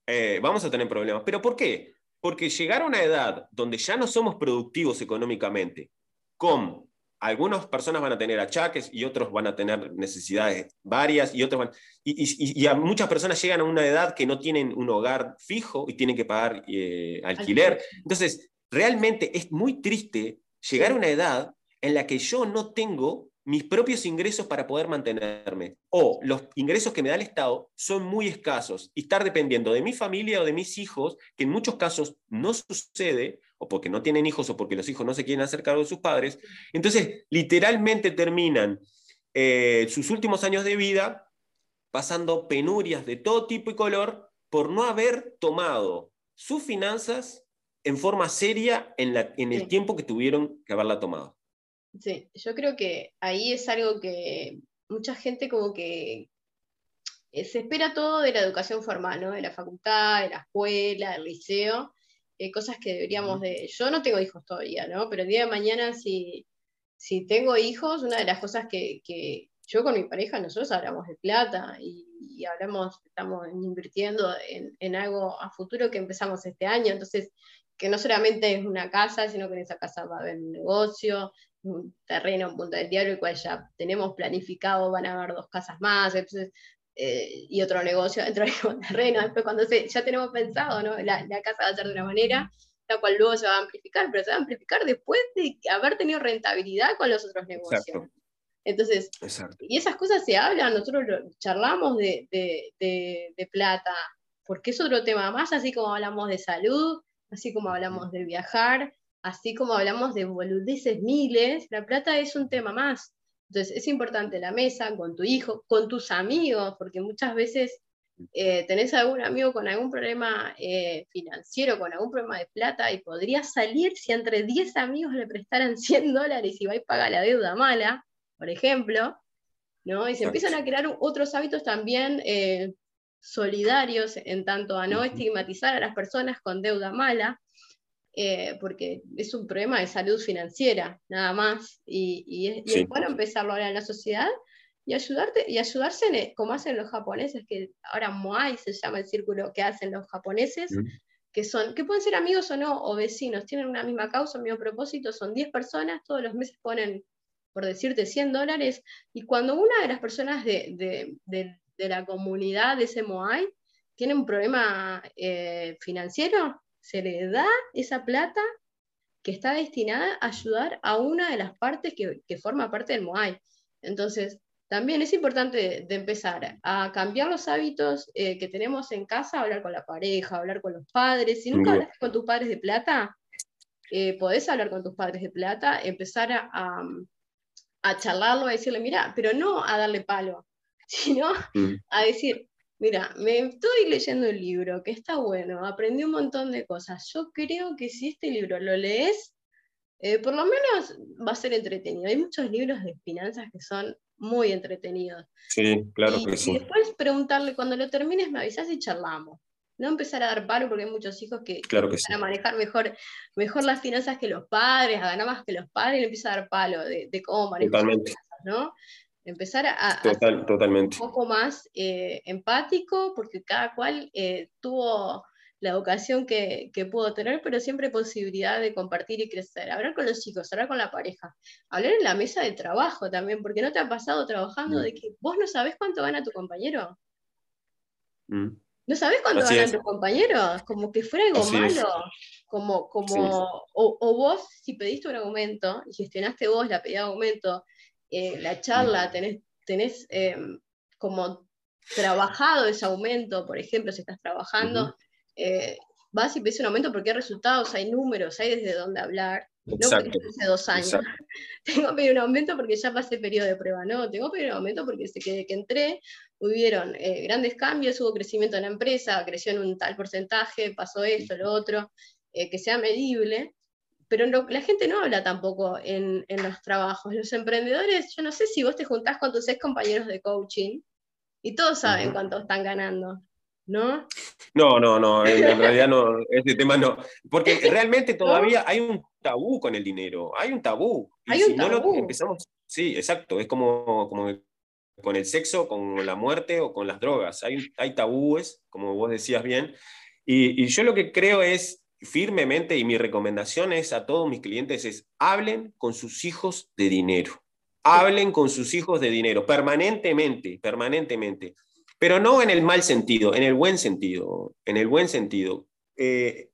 eh, vamos a tener problemas. ¿Pero por qué? Porque llegar a una edad donde ya no somos productivos económicamente, con algunas personas van a tener achaques y otros van a tener necesidades varias y otros van, y, a muchas personas llegan a una edad que no tienen un hogar fijo y tienen que pagar eh, alquiler. Entonces, realmente es muy triste llegar a una edad en la que yo no tengo mis propios ingresos para poder mantenerme. O los ingresos que me da el Estado son muy escasos y estar dependiendo de mi familia o de mis hijos, que en muchos casos no sucede, o porque no tienen hijos o porque los hijos no se quieren hacer cargo de sus padres. Entonces, literalmente terminan eh, sus últimos años de vida pasando penurias de todo tipo y color por no haber tomado sus finanzas en forma seria en, la, en el tiempo que tuvieron que haberla tomado. Sí, yo creo que ahí es algo que mucha gente como que eh, se espera todo de la educación formal, ¿no? De la facultad, de la escuela, del liceo, eh, cosas que deberíamos de... Yo no tengo hijos todavía, ¿no? Pero el día de mañana si, si tengo hijos, una de las cosas que, que yo con mi pareja, nosotros hablamos de plata y, hablamos, estamos invirtiendo en, en, algo a futuro que empezamos este año, entonces que no solamente es una casa, sino que en esa casa va a haber un negocio, un terreno en Punta del Diablo, el cual ya tenemos planificado, van a haber dos casas más, eh, y otro negocio dentro del terreno. Después, cuando se, ya tenemos pensado, ¿no? La, casa va a ser de una manera, la cual luego se va a amplificar, pero se va a amplificar después de haber tenido rentabilidad con los otros negocios. Entonces, y esas cosas se hablan, nosotros charlamos de, de, de, plata, porque es otro tema más, así como hablamos de salud, así como hablamos de viajar, así como hablamos de boludeces miles, la plata es un tema más. Entonces es importante la mesa con tu hijo, con tus amigos, porque muchas veces eh, tenés algún amigo con algún problema eh, financiero, con algún problema de plata, y podría salir si entre 10 amigos le prestaran 100 dólares y va y paga la deuda mala, por ejemplo, ¿no? Y se empiezan a crear otros hábitos también eh, solidarios en tanto a no estigmatizar a las personas con deuda mala, eh, porque es un problema de salud financiera, nada más, y, es, bueno empezarlo ahora en la sociedad y, ayudarte, y ayudarse, e, como hacen los japoneses, que ahora Moai se llama el círculo que hacen los japoneses, que son, que pueden ser amigos o no, o vecinos, tienen una misma causa, un mismo propósito, son 10 personas, todos los meses ponen, por decirte, 100 dólares, y cuando una de las personas de, la comunidad de ese Moai tiene un problema eh, financiero, se le da esa plata que está destinada a ayudar a una de las partes que, que forma parte del Moai. Entonces, también es importante de empezar a cambiar los hábitos eh, que tenemos en casa, hablar con la pareja, hablar con los padres. Si nunca hablaste con tus padres de plata, eh, podés hablar con tus padres de plata, empezar a, a, charlarlo, a decirle, mira, pero no a darle palo, sino mm. a decir, mira, me estoy leyendo un libro que está bueno, aprendí un montón de cosas. Yo creo que si este libro lo lees, eh, por lo menos va a ser entretenido. Hay muchos libros de finanzas que son muy entretenidos. Sí, claro que sí. Y después preguntarle, cuando lo termines me avisas y charlamos. No empezar a dar palo porque hay muchos hijos que, claro a manejar mejor, mejor las finanzas que los padres, a ganar más que los padres, y le empieza a dar palo de, cómo manejar las finanzas, ¿no? Empezar a, ser un poco más eh, empático, porque cada cual eh, tuvo la educación que, puedo tener, pero siempre posibilidad de compartir y crecer. Hablar con los chicos, hablar con la pareja, hablar en la mesa de trabajo también, porque no te ha pasado trabajando mm. de que vos no sabés cuánto gana tu compañero. Mm. ¿No sabés cuánto gana tu compañero? Como que fuera algo malo. Como, como, o, vos, si pediste un aumento y gestionaste vos la pedida de aumento, eh, la charla, tenés, tenés eh, como trabajado ese aumento, por ejemplo, si estás trabajando, eh, vas y pides un aumento porque hay resultados, hay números, hay desde dónde hablar. No porque hace dos años. Tengo que pedir un aumento porque ya pasé periodo de prueba. No, tengo que pedir un aumento porque desde que, que entré hubieron eh, grandes cambios, hubo crecimiento en la empresa, creció en un tal porcentaje, pasó esto, lo otro, eh, que sea medible. Pero la gente no habla tampoco en, en, los trabajos. Los emprendedores, yo no sé si vos te juntás con tus ex compañeros de coaching y todos saben cuánto están ganando. ¿no? No, no, no, en, realidad no, ese tema no. Porque realmente todavía hay un tabú con el dinero, hay un tabú. hay un tabú. empezamos, sí, exacto, es como, como con el sexo, con la muerte o con las drogas. Hay, hay tabúes, como vos decías bien. Y, y yo lo que creo es firmemente, y mi recomendación es a todos mis clientes, es hablen con sus hijos de dinero. Hablen con sus hijos de dinero, permanentemente, permanentemente pero no en el mal sentido, en el buen sentido, en el buen sentido. Eh,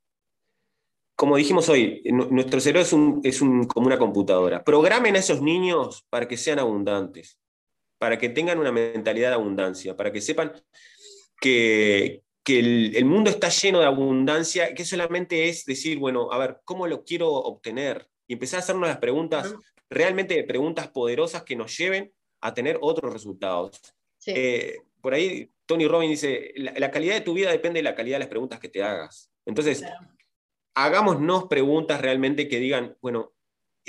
como dijimos hoy, nuestro cerebro es, un, es un, como una computadora. Programen a esos niños para que sean abundantes, para que tengan una mentalidad de abundancia, para que sepan que, que el, el, mundo está lleno de abundancia, que solamente es decir, bueno, a ver, ¿cómo lo quiero obtener? Y empezar a hacernos las preguntas, realmente preguntas poderosas que nos lleven a tener otros resultados. Sí. Eh, por ahí Tony Robbins dice, la, calidad de tu vida depende de la calidad de las preguntas que te hagas. Entonces, hagámonos preguntas realmente que digan, bueno,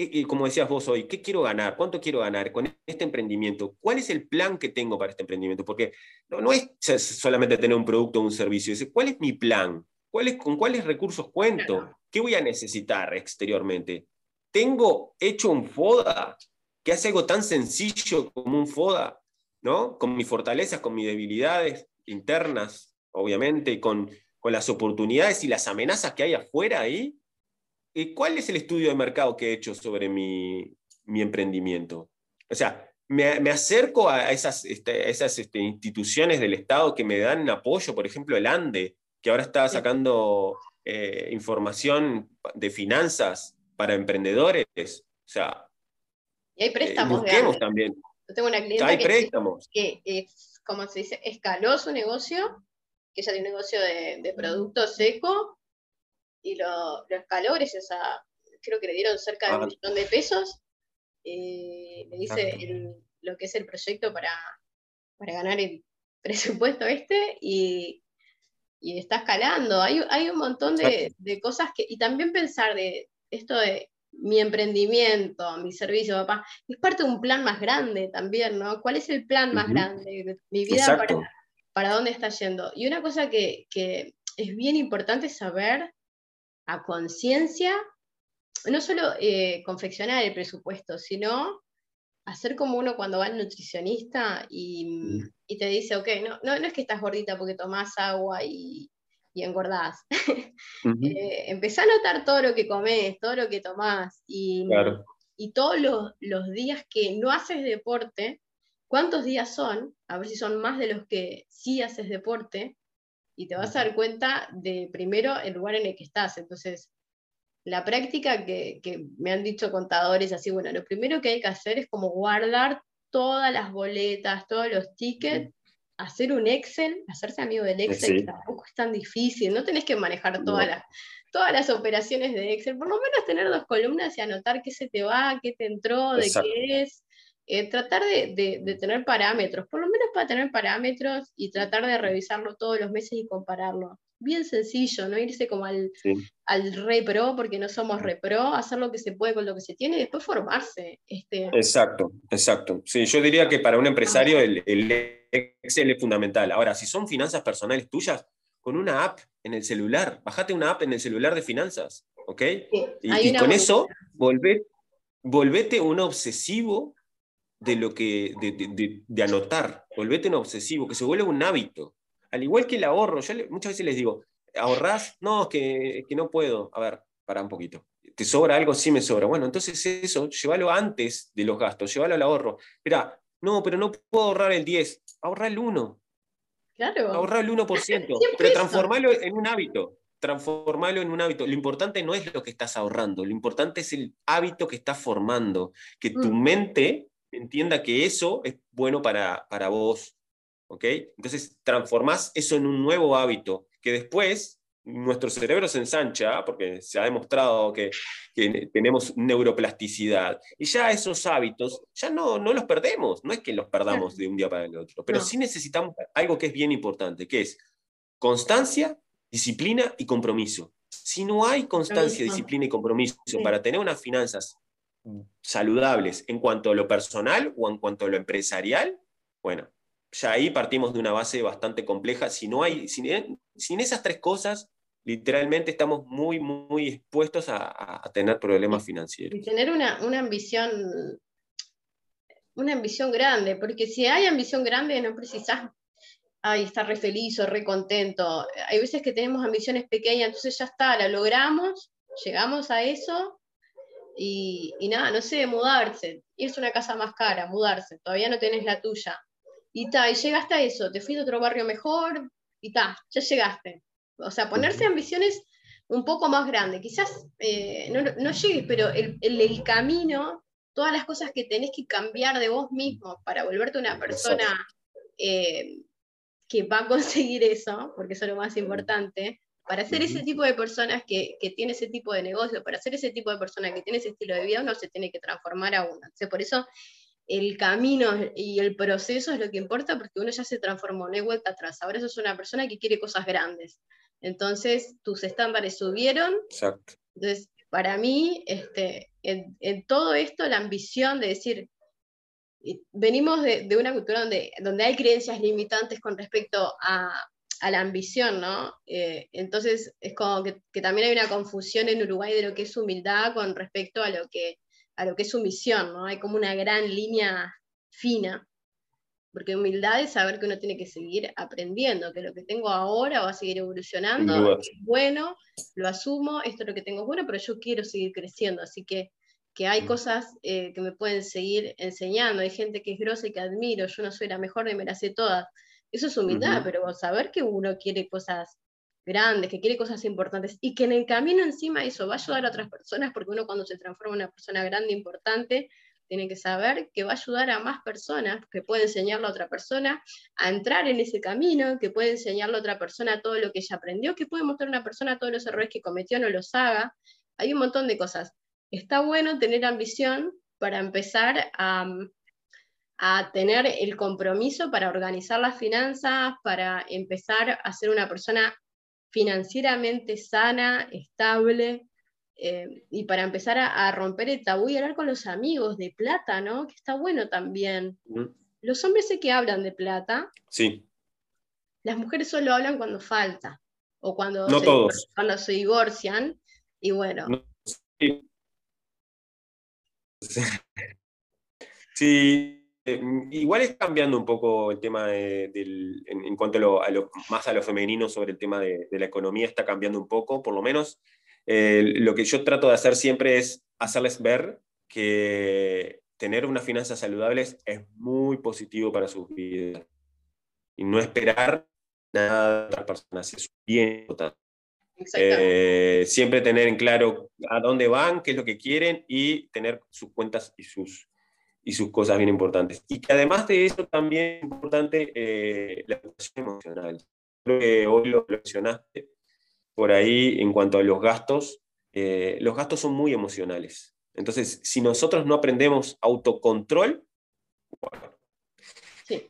y, como decías vos hoy, ¿qué quiero ganar? ¿Cuánto quiero ganar con este emprendimiento? ¿Cuál es el plan que tengo para este emprendimiento? Porque no, no es solamente tener un producto o un servicio, es ¿cuál es mi plan? ¿Cuál es, ¿Con cuáles recursos cuento? ¿Qué voy a necesitar exteriormente? ¿Tengo hecho un FODA que hace algo tan sencillo como un FODA ¿no? Con mis fortalezas, con mis debilidades internas, obviamente, y con, con las oportunidades y las amenazas que hay afuera ahí. ¿Y ¿Cuál es el estudio de mercado que he hecho sobre mi, mi emprendimiento? O sea, me, me acerco a esas, este, esas este, instituciones del Estado que me dan apoyo, por ejemplo, el ANDE, que ahora está sacando eh, información de finanzas para emprendedores. O sea, y hay préstamos eh, también. Yo tengo una clienta que, es, como se dice, escaló su negocio, que ella tiene un negocio de, de producto seco, y lo, lo, escaló gracias a, creo que le dieron cerca de un ah. millón de pesos. Eh, le dice lo que es el proyecto para, para ganar el presupuesto este y, y está escalando. Hay, hay un montón de, de, cosas que, y también pensar de esto de mi emprendimiento, mi servicio, papá, es parte de un plan más grande también, ¿no? ¿Cuál es el plan más grande? Mi vida, para, dónde está yendo? Y una cosa que, es bien importante saber a conciencia, no solo eh, confeccionar el presupuesto, sino hacer como uno cuando va al nutricionista y, te dice, ok, no, no, no, es que estás gordita porque tomás agua y, y engordás. Eh, empezá a notar todo lo que comes, todo lo que tomás y, y todos los, los, días que no haces deporte, cuántos días son, a ver si son más de los que sí haces deporte, y te vas a dar cuenta de primero el lugar en el que estás. Entonces, la práctica que, que, me han dicho contadores, así, bueno, lo primero que hay que hacer es como guardar todas las boletas, todos los tickets, hacer un Excel, hacerse amigo del Excel, tampoco es tan difícil, no tenés que manejar todas, las, todas las operaciones de Excel, por lo menos tener dos columnas y anotar qué se te va, qué te entró, de qué es. Eh, tratar de, de, tener parámetros, por lo menos para tener parámetros y tratar de revisarlo todos los meses y compararlo bien sencillo, no irse como al, al re pro, porque no somos re pro, hacer lo que se puede con lo que se tiene y después formarse. Este... Exacto, exacto. Sí, yo diría que para un empresario el, Excel es fundamental. Ahora, si son finanzas personales tuyas, con una app en el celular, bajate una app en el celular de finanzas, ¿ok? y, con eso, volvete un obsesivo de lo que, de, de, de, anotar, volvete un obsesivo, que se vuelva un hábito. Al igual que el ahorro, yo muchas veces les digo, ¿ahorrás? No, es que, que no puedo. A ver, para un poquito. ¿Te sobra algo? Sí me sobra. Bueno, entonces eso, llévalo antes de los gastos, llévalo al ahorro. Espera, no, pero no puedo ahorrar el 10, ahorra el 1. Claro. Ahorra el 1%, pero transformalo en un hábito. Transformarlo en un hábito. Lo importante no es lo que estás ahorrando, lo importante es el hábito que estás formando, que tu mm. mente entienda que eso es bueno para, para vos, ¿ok? Entonces transformás eso en un nuevo hábito que después nuestro cerebro se ensancha, porque se ha demostrado que, tenemos neuroplasticidad, y ya esos hábitos ya no, no los perdemos, no es que los perdamos de un día para el otro, pero sí necesitamos algo que es bien importante, que es constancia, disciplina y compromiso. Si no hay constancia, disciplina y compromiso para tener unas finanzas saludables en cuanto a lo personal o en cuanto a lo empresarial, bueno, ya ahí partimos de una base bastante compleja. Si no hay, sin, esas tres cosas, literalmente estamos muy, muy expuestos a, tener problemas financieros. Y tener una, una, ambición, una ambición grande, porque si hay ambición grande no precisas ay, estar re feliz o re contento. Hay veces que tenemos ambiciones pequeñas, entonces ya está, la logramos, llegamos a eso y, y nada, no sé, mudarse, irse a una casa más cara, mudarse, todavía no tenés la tuya y ta, y llegaste a eso, te fuiste a otro barrio mejor, y ta, ya llegaste. O sea, ponerse ambiciones un poco más grandes. Quizás eh, no, no, llegues, pero el, el, camino, todas las cosas que tenés que cambiar de vos mismo para volverte una persona eh, que va a conseguir eso, porque eso es lo más importante, para ser ese tipo de personas que, que, tiene ese tipo de negocio, para ser ese tipo de persona que tiene ese estilo de vida, uno se tiene que transformar a uno. por eso el camino y el proceso es lo que importa porque uno ya se transformó, no hay vuelta atrás. Ahora sos una persona que quiere cosas grandes. Entonces, tus estándares subieron. Exacto. Entonces, para mí, este, en, todo esto, la ambición de decir, venimos de, una cultura donde, donde hay creencias limitantes con respecto a, la ambición, ¿no? Eh, entonces, es como que, que también hay una confusión en Uruguay de lo que es humildad con respecto a lo que a lo que es su misión, ¿no? Hay como una gran línea fina, porque humildad es saber que uno tiene que seguir aprendiendo, que lo que tengo ahora va a seguir evolucionando, es bueno, lo asumo, esto es lo que tengo bueno, pero yo quiero seguir creciendo, así que, que hay mm. cosas eh, que me pueden seguir enseñando, hay gente que es grosa y que admiro, yo no soy la mejor ni me las sé todas, eso es humildad, pero saber que uno quiere cosas grandes, que quiere cosas importantes y que en el camino encima eso va a ayudar a otras personas, porque uno cuando se transforma en una persona grande, importante, tiene que saber que va a ayudar a más personas, que puede enseñarle a otra persona a entrar en ese camino, que puede enseñarle a otra persona todo lo que ella aprendió, que puede mostrar a una persona todos los errores que cometió, no los haga. Hay un montón de cosas. Está bueno tener ambición para empezar a, a tener el compromiso para organizar las finanzas, para empezar a ser una persona financieramente sana, estable, eh, y para empezar a, romper el tabú y hablar con los amigos de plata, ¿no? Que está bueno también. Los hombres sé que hablan de plata. Sí. Las mujeres solo hablan cuando falta, o cuando, no se, todos. cuando se divorcian, y bueno. sí. sí. Igual es cambiando un poco el tema del, en, cuanto a lo, más a lo femenino sobre el tema de, la economía, está cambiando un poco, por lo menos lo que yo trato de hacer siempre es hacerles ver que tener unas finanzas saludables es muy positivo para sus vidas y no esperar nada de otras personas, es bien importante. Eh, siempre tener en claro a dónde van, qué es lo que quieren y tener sus cuentas y sus, y sus cosas bien importantes. Y que además de eso también es importante eh, la educación emocional. Creo que hoy lo mencionaste por ahí en cuanto a los gastos. Eh, los gastos son muy emocionales. Entonces, si nosotros no aprendemos autocontrol,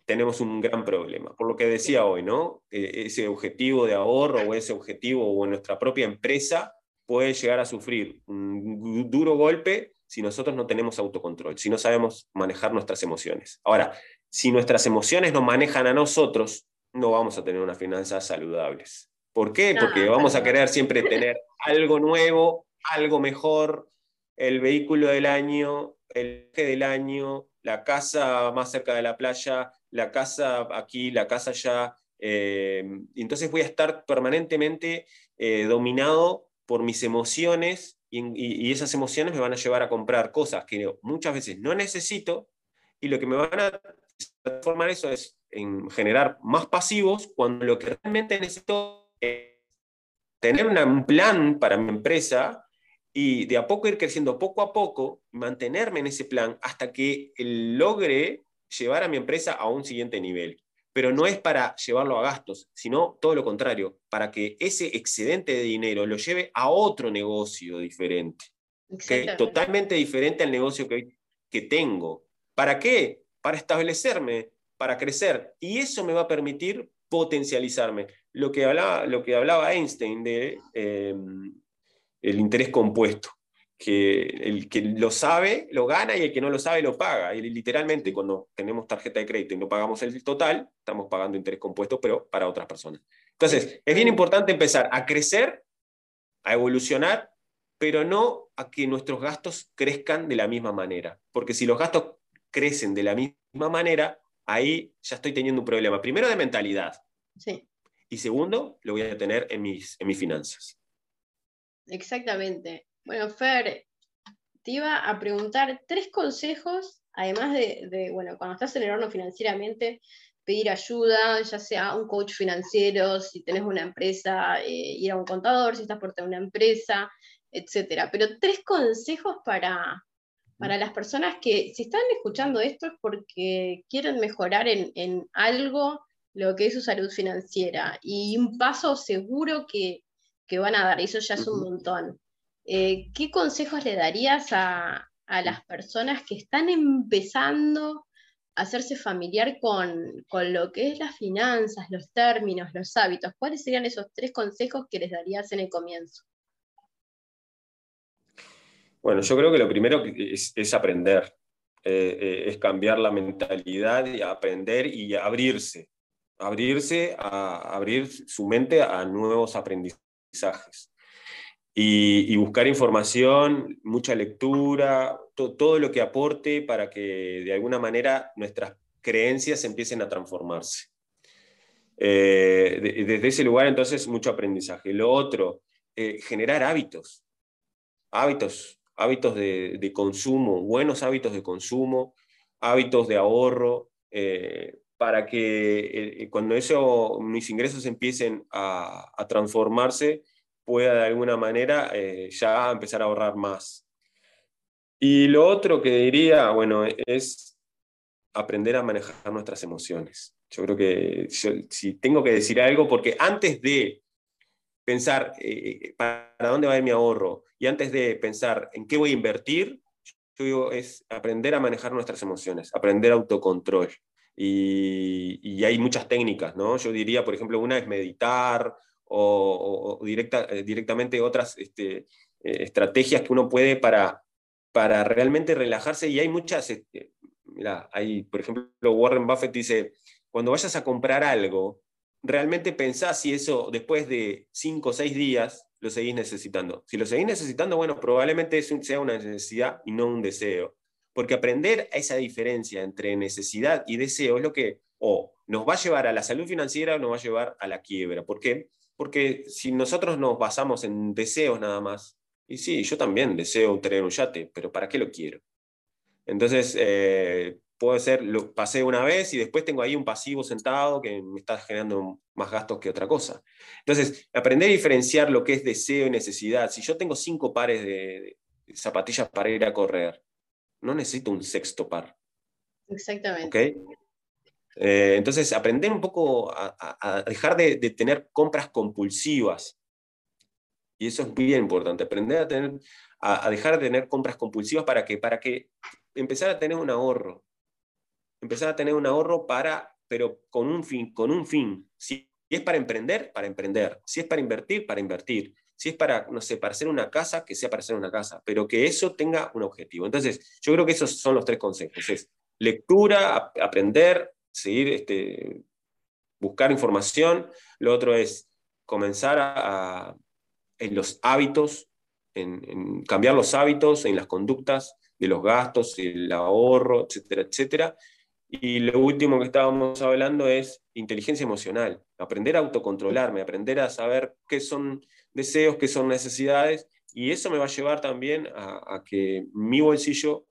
tenemos un gran problema. Por lo que decía hoy, ¿no? Eh, ese objetivo de ahorro o ese objetivo o nuestra propia empresa puede llegar a sufrir un duro golpe si nosotros no tenemos autocontrol, si no sabemos manejar nuestras emociones. Ahora, si nuestras emociones nos manejan a nosotros, no vamos a tener unas finanzas saludables. ¿Por qué? Porque vamos a querer siempre tener algo nuevo, algo mejor, el vehículo del año, el eje del año, la casa más cerca de la playa, la casa aquí, la casa allá. Eh, entonces voy a estar permanentemente eh, dominado por mis emociones y, esas emociones me van a llevar a comprar cosas que muchas veces no necesito y lo que me van a transformar eso es en generar más pasivos cuando lo que realmente necesito es tener un plan para mi empresa y de a poco ir creciendo poco a poco, mantenerme en ese plan hasta que logre llevar a mi empresa a un siguiente nivel. Pero no es para llevarlo a gastos, sino todo lo contrario, para que ese excedente de dinero lo lleve a otro negocio diferente, totalmente diferente al negocio que, que tengo. ¿Para qué? Para establecerme, para crecer. Y eso me va a permitir potencializarme. Lo que hablaba, lo que hablaba Einstein de... Em, el interés compuesto, que el que lo sabe lo gana y el que no lo sabe lo paga. Y literalmente cuando tenemos tarjeta de crédito y no pagamos el total, estamos pagando interés compuesto, pero para otras personas. Entonces, es bien importante empezar a crecer, a evolucionar, pero no a que nuestros gastos crezcan de la misma manera. Porque si los gastos crecen de la misma manera, ahí ya estoy teniendo un problema. Primero de mentalidad. Sí. Y segundo, lo voy a tener en mis, en mis finanzas. Exactamente. Bueno, Fer, te iba a preguntar tres consejos, además de, bueno, cuando estás en el horno financieramente, pedir ayuda, ya sea un coach financiero, si tenés una empresa, eh, ir a un contador, si estás por tener una empresa, etcétera. Pero tres consejos para, para las personas que si están escuchando esto es porque quieren mejorar en, en algo lo que es su salud financiera y un paso seguro que, que van a dar, eso ya es un montón. Eh, ¿Qué consejos le darías a, las personas que están empezando a hacerse familiar con, lo que es las finanzas, los términos, los hábitos? ¿Cuáles serían esos tres consejos que les darías en el comienzo? Bueno, yo creo que lo primero es, aprender, eh, eh, es cambiar la mentalidad y aprender y abrirse, abrirse a abrir su mente a nuevos aprendizajes y, buscar información, mucha lectura, todo lo que aporte para que de alguna manera nuestras creencias empiecen a transformarse. Eh, desde ese lugar, entonces, mucho aprendizaje. Lo otro, eh, generar hábitos, hábitos, hábitos de, consumo, buenos hábitos de consumo, hábitos de ahorro, eh, para que cuando eso, mis ingresos empiecen a, transformarse, pueda de alguna manera eh, ya empezar a ahorrar más. Y lo otro que diría, bueno, es aprender a manejar nuestras emociones. Yo creo que si tengo que decir algo, porque antes de pensar eh, para dónde va mi ahorro y antes de pensar en qué voy a invertir, yo digo, es aprender a manejar nuestras emociones, aprender autocontrol. Y, hay muchas técnicas, ¿no? Yo diría, por ejemplo, una es meditar o, eh, directamente otras este, eh, estrategias que uno puede para, para realmente relajarse. Y hay muchas, este, mira, hay, por ejemplo, Warren Buffett dice, cuando vayas a comprar algo, realmente pensás si eso después de cinco o seis días lo seguís necesitando. Si lo seguís necesitando, bueno, probablemente sea una necesidad y no un deseo Porque aprender esa diferencia entre necesidad y deseo es lo que o nos va a llevar a la salud financiera o nos va a llevar a la quiebra. ¿Por qué? Porque si nosotros nos basamos en deseos nada más, y sí, yo también deseo tener un yate, pero ¿para qué lo quiero? Entonces, eh, puede ser, lo pasé una vez y después tengo ahí un pasivo sentado que me está generando más gastos que otra cosa. Entonces, aprender a diferenciar lo que es deseo y necesidad. Si yo tengo cinco pares de, zapatillas para ir a correr, no necesito un sexto par. Exactamente. Eh, entonces, aprender un poco a, dejar de, tener compras compulsivas. Y eso es bien importante, aprender a, tener, a, dejar de tener compras compulsivas para que, para que empezar a tener un ahorro empezar a tener un ahorro para, pero con un fin, con un fin. Si es para emprender, para emprender. Si es para invertir, para invertir. Si es para, no sé, para hacer una casa, que sea para hacer una casa, pero que eso tenga un objetivo. Entonces, yo creo que esos son los tres consejos. Es lectura, aprender, seguir, este, buscar información. Lo otro es comenzar a, en los hábitos, en, cambiar los hábitos, en las conductas de los gastos, el ahorro, etcétera, etcétera. Y lo último que estábamos hablando es inteligencia emocional, aprender a autocontrolarme, aprender a saber qué son deseos, qué son necesidades, y eso me va a llevar también a, que mi bolsillo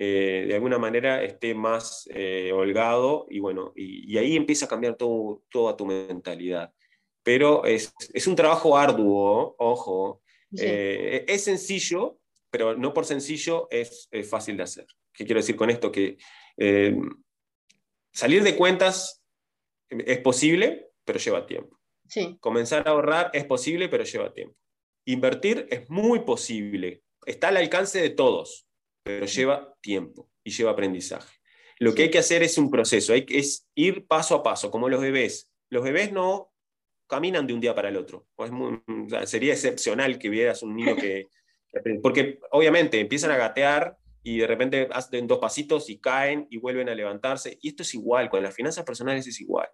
eh, de alguna manera esté más eh, holgado, y bueno, y, ahí empieza a cambiar todo, toda tu mentalidad. Pero es, un trabajo arduo, ojo, eh, es sencillo, pero no por sencillo es, fácil de hacer. ¿Qué quiero decir con esto? Que Salir de cuentas es posible, pero lleva tiempo. Comenzar a ahorrar es posible, pero lleva tiempo. Invertir es muy posible, está al alcance de todos, pero lleva tiempo y lleva aprendizaje. Lo que hay que hacer es un proceso, hay que es ir paso a paso, como los bebés. Los bebés no caminan de un día para el otro. sería excepcional que vieras un niño que... Porque obviamente empiezan a gatear y de repente hacen dos pasitos y caen y vuelven a levantarse. Y esto es igual, con las finanzas personales es igual.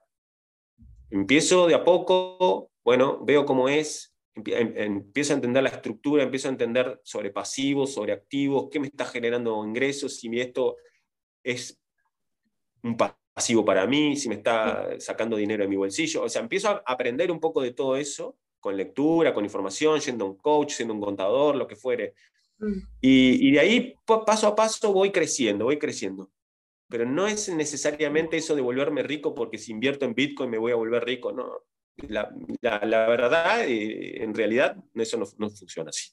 Empiezo de a poco, bueno, veo cómo es, em, empiezo a entender la estructura, empiezo a entender sobre pasivos, sobre activos, qué me está generando ingresos, si esto es un pasivo para mí, si me está sacando dinero de mi bolsillo. O sea, empiezo a aprender un poco de todo eso con lectura, con información, yendo a un coach, siendo un contador, lo que fuere. Mm. Y, de ahí, paso a paso, voy creciendo, voy creciendo. Pero no es necesariamente eso de volverme rico porque si invierto en Bitcoin me voy a volver rico, no. La, verdad, eh, en realidad, eso no, funciona así.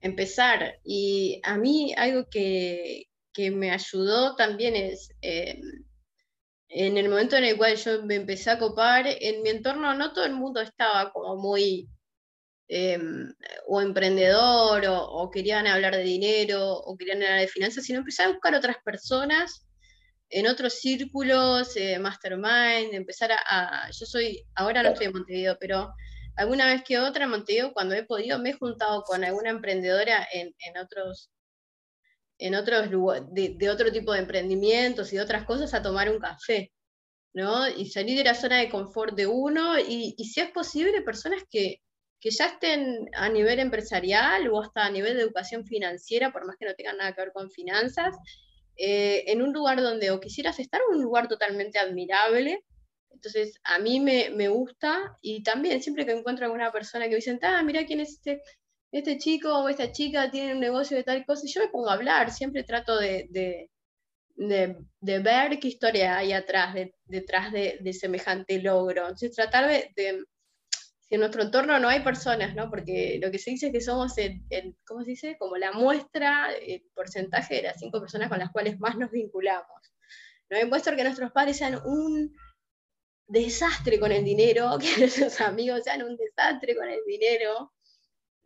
Empezar. Y a mí algo que, me ayudó también es, em, en el momento en el cual yo me empecé a copar, en mi entorno no todo el mundo estaba como muy Em, o emprendedor, o, querían hablar de dinero, o querían hablar de finanzas, sino empezar a buscar otras personas en otros círculos, eh, mastermind, empezar a, Yo soy, ahora no estoy en Montevideo, pero alguna vez que otra en Montevideo, cuando he podido, me he juntado con alguna emprendedora en, otros en otros de, de, otro tipo de emprendimientos y de otras cosas a tomar un café, ¿no? Y salir de la zona de confort de uno y, y si es posible, personas que, que ya estén a nivel empresarial o hasta a nivel de educación financiera, por más que no tengan nada que ver con finanzas, eh, en un lugar donde o quisieras estar en un lugar totalmente admirable. Entonces, a mí me, me gusta y también siempre que encuentro alguna persona que dicen, ah, mira quién es este, este chico o esta chica, tiene un negocio de tal cosa, y yo me pongo a hablar, siempre trato de, de, de, ver qué historia hay atrás, detrás de, semejante logro. Entonces, tratar de, si en nuestro entorno no hay personas, ¿no? Porque lo que se dice es que somos, el, ¿cómo se dice? Como la muestra, el porcentaje de las cinco personas con las cuales más nos vinculamos. No hay muestra que nuestros padres sean un desastre con el dinero, que nuestros amigos sean un desastre con el dinero,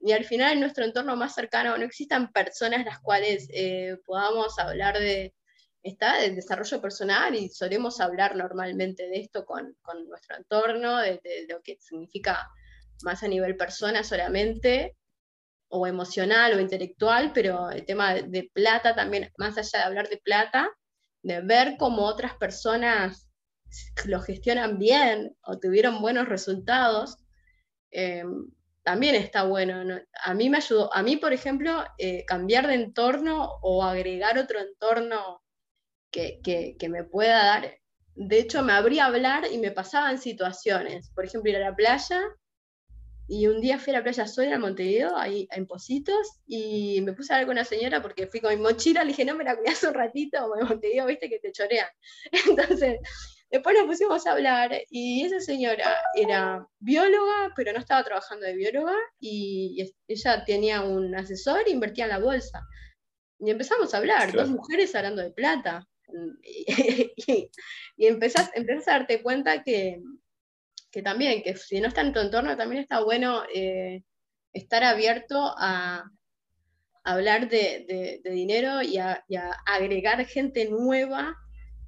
y al final en nuestro entorno más cercano no existan personas las cuales eh, podamos hablar de, está el desarrollo personal y solemos hablar normalmente de esto con, nuestro entorno, de, lo que significa más a nivel persona solamente, o emocional o intelectual, pero el tema de, plata también, más allá de hablar de plata, de ver cómo otras personas lo gestionan bien o tuvieron buenos resultados, em, también está bueno. A mí me ayudó, a mí, por ejemplo, eh, cambiar de entorno o agregar otro entorno que, que, me pueda dar. De hecho, me abría a hablar y me pasaba en situaciones. Por ejemplo, ir a la playa y un día fui a la playa sola en Montevideo, ahí en Positos, y me puse a hablar con una señora porque fui con mi mochila, le dije, no, me la cuidas un ratito, como en Montevideo, viste que te chorean. Entonces, después nos pusimos a hablar y esa señora era bióloga, pero no estaba trabajando de bióloga, y ella tenía un asesor e invertía en la bolsa. Y empezamos a hablar, dos mujeres hablando de plata. Y, y empezás, empezás a darte cuenta que, también, que si no está en tu entorno, también está bueno eh, estar abierto a, hablar de, dinero y a, agregar gente nueva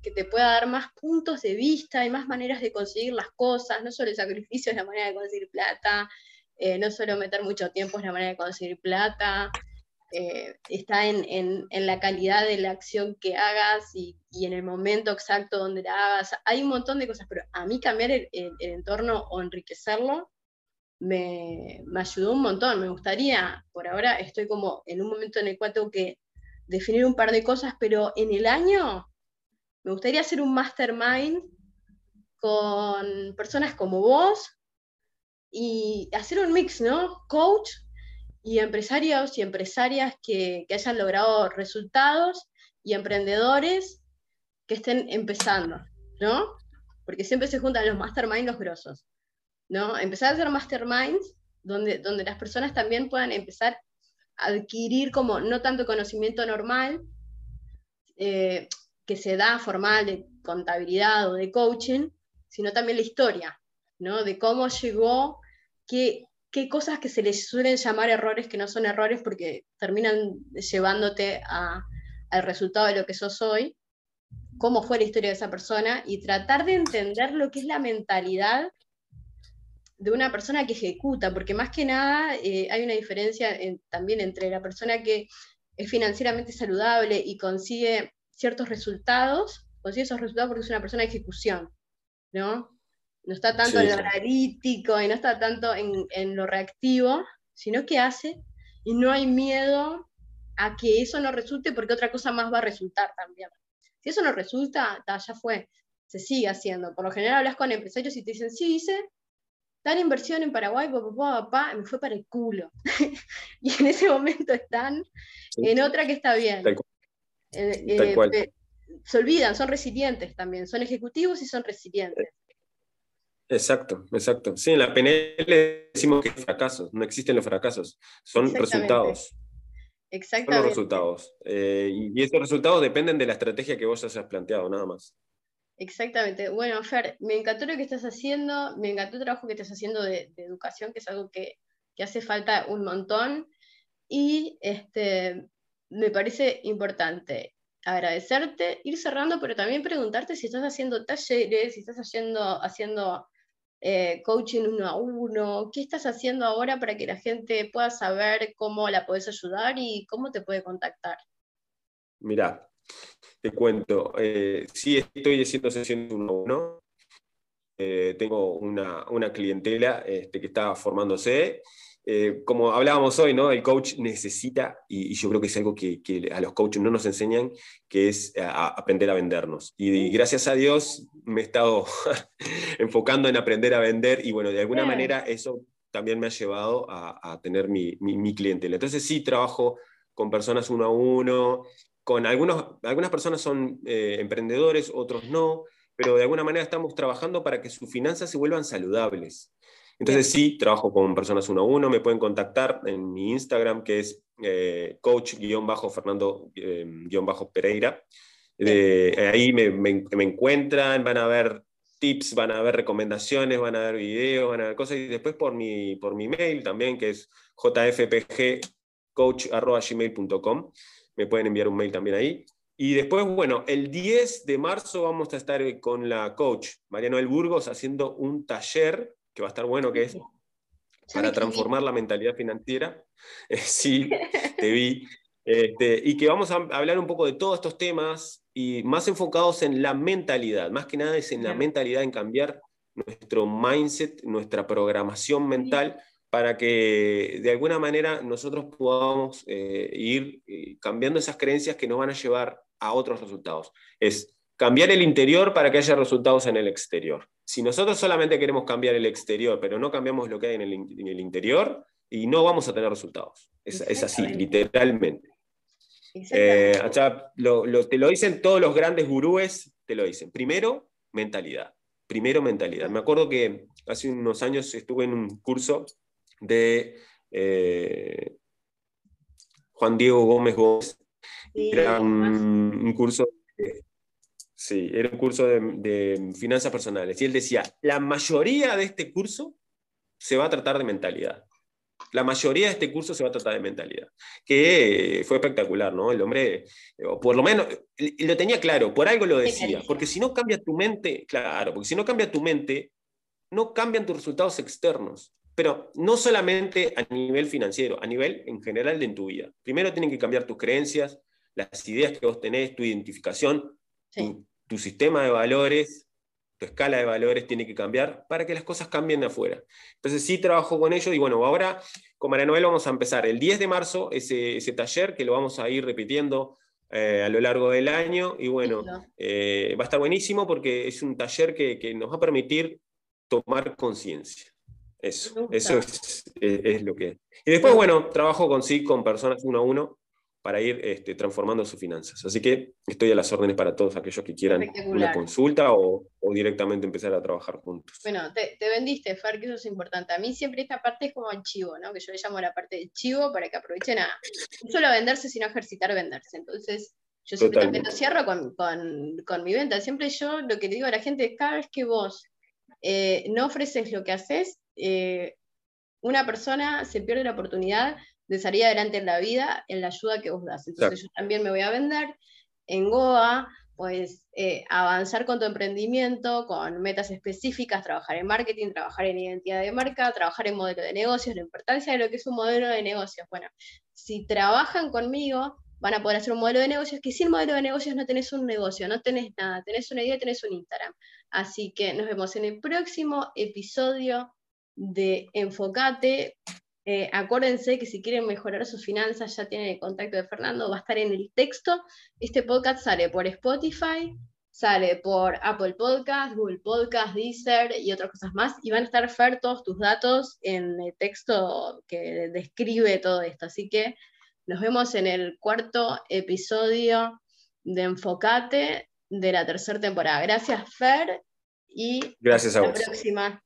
que te pueda dar más puntos de vista y más maneras de conseguir las cosas, no solo el sacrificio es la manera de conseguir plata, eh, no solo meter mucho tiempo es la manera de conseguir plata, eh, está en, la calidad de la acción que hagas y, en el momento exacto donde la hagas. Hay un montón de cosas, pero a mí cambiar el, entorno o enriquecerlo me, ayudó un montón. Me gustaría, por ahora estoy como en un momento en el cual tengo que definir un par de cosas, pero en el año me gustaría hacer un mastermind con personas como vos y hacer un mix, ¿no? Coach y empresarios y empresarias que, hayan logrado resultados y emprendedores que estén empezando, ¿no? Porque siempre se juntan los masterminds los grosos, ¿no? Empezar a hacer masterminds donde, donde las personas también puedan empezar a adquirir como no tanto conocimiento normal, eh, que se da formal de contabilidad o de coaching, sino también la historia, ¿no? De cómo llegó, qué, qué cosas que se les suelen llamar errores que no son errores porque terminan llevándote al resultado de lo que sos hoy, cómo fue la historia de esa persona y tratar de entender lo que es la mentalidad de una persona que ejecuta, porque más que nada eh, hay una diferencia también entre la persona que es financieramente saludable y consigue ciertos resultados, consigue esos resultados porque es una persona de ejecución, ¿no? No está tanto en lo analítico y no está tanto en, lo reactivo, sino que hace y no hay miedo a que eso no resulte porque otra cosa más va a resultar también. Si eso no resulta, ya fue, se sigue haciendo. Por lo general hablas con empresarios y te dicen, sí, hice tal inversión en Paraguay, papá, papá, me fue para el culo. y en ese momento están en otra que está bien. Eh, eh, se olvidan, son resilientes también, son ejecutivos y son resilientes. Exacto, exacto. Sí, en la PNL decimos que fracasos, no existen los fracasos, son resultados. Exactamente. Son los resultados. Eh, y esos resultados dependen de la estrategia que vos hayas planteado, nada más. Exactamente. Bueno, Fer, me encantó lo que estás haciendo, me encantó el trabajo que estás haciendo de, educación, que es algo que, que, hace falta un montón. Y este, me parece importante agradecerte, ir cerrando, pero también preguntarte si estás haciendo talleres, si estás haciendo, haciendo eh, coaching uno a uno, qué estás haciendo ahora para que la gente pueda saber cómo la puedes ayudar y cómo te puede contactar. Mira, te cuento, eh, sí estoy haciendo sesiones uno a uno, eh, tengo una, una clientela este, que está formándose eh, como hablábamos hoy, ¿no? el coach necesita, y, yo creo que es algo que, a los coaches no nos enseñan, que es aprender a vendernos. Y, gracias a Dios me he estado enfocando en aprender a vender y bueno, de alguna manera eso también me ha llevado a, tener mi, mi, clientela. Entonces sí, trabajo con personas uno a uno, con algunos, algunas personas son eh, emprendedores, otros no, pero de alguna manera estamos trabajando para que sus finanzas se vuelvan saludables. Entonces sí, trabajo con personas uno a uno, me pueden contactar en mi Instagram que es eh, coach-fernando-pereira. ahí me, encuentran, van a ver tips, van a ver recomendaciones, van a ver videos, van a ver cosas. Y después por mi, por mi mail también, que es jfpgcoach.gmail.com. Me pueden enviar un mail también ahí. Y después, bueno, el 10 de marzo vamos a estar con la coach Mariano El Burgos haciendo un taller que va a estar bueno, que es para transformar la mentalidad financiera. Eh, sí, te vi. Este, y que vamos a hablar un poco de todos estos temas y más enfocados en la mentalidad. Más que nada es en la mentalidad, en cambiar nuestro mindset, nuestra programación mental para que de alguna manera nosotros podamos eh, ir eh, cambiando esas creencias que nos van a llevar a otros resultados. Es cambiar el interior para que haya resultados en el exterior. Si nosotros solamente queremos cambiar el exterior, pero no cambiamos lo que hay en el, interior, y no vamos a tener resultados. Es, así, literalmente. Eh, te lo dicen todos los grandes gurúes, te lo dicen. Primero, mentalidad. Primero, mentalidad. Me acuerdo que hace unos años estuve en un curso de eh, Juan Diego Gómez Gómez. era un, curso Sí, era un curso de, finanzas personales. Y él decía, la mayoría de este curso se va a tratar de mentalidad. La mayoría de este curso se va a tratar de mentalidad. Que fue espectacular, ¿no? El hombre, o por lo menos, lo tenía claro, por algo lo decía. Porque si no cambia tu mente, claro, porque si no cambia tu mente, no cambian tus resultados externos. Pero no solamente a nivel financiero, a nivel en general de en tu vida. Primero tienen que cambiar tus creencias, las ideas que vos tenés, tu identificación, tu, sistema de valores, tu escala de valores tiene que cambiar para que las cosas cambien de afuera. Entonces sí trabajo con ellos y bueno, ahora con María Noel vamos a empezar. El 10 de marzo ese, ese taller que lo vamos a ir repitiendo eh, a lo largo del año y bueno, eh, va a estar buenísimo porque es un taller que, que nos va a permitir tomar conciencia. Eso, eso es, es, lo que Y después, bueno, trabajo con sí, con personas uno a uno, para ir este, transformando sus finanzas. Así que estoy a las órdenes para todos aquellos que quieran una consulta o, directamente empezar a trabajar juntos. Bueno, te, vendiste, Fer, que eso es importante. A mí siempre esta parte es como el chivo, ¿no? que yo le llamo la parte del chivo para que aprovechen a no solo venderse, sino ejercitar venderse. Entonces, yo siempre también lo cierro con, mi venta. Siempre yo lo que le digo a la gente es, cada vez que vos eh, no ofreces lo que haces, eh, una persona se pierde la oportunidad de salir adelante en la vida en la ayuda que vos das. Entonces yo también me voy a vender en Goa, pues eh, avanzar con tu emprendimiento, con metas específicas, trabajar en marketing, trabajar en identidad de marca, trabajar en modelo de negocios, la importancia de lo que es un modelo de negocios. Bueno, si trabajan conmigo, van a poder hacer un modelo de negocios, que sin modelo de negocios no tenés un negocio, no tenés nada, tenés una idea, tenés un Instagram. Así que nos vemos en el próximo episodio de Enfocate. Eh, acuérdense que si quieren mejorar sus finanzas ya tienen el contacto de Fernando, va a estar en el texto. Este podcast sale por Spotify, sale por Apple Podcast, Google Podcast, Deezer y otras cosas más. Y van a estar Fer todos tus datos en el texto que describe todo esto. Así que nos vemos en el cuarto episodio de Enfocate de la tercera temporada. Gracias, Fer. Y Gracias hasta la próxima.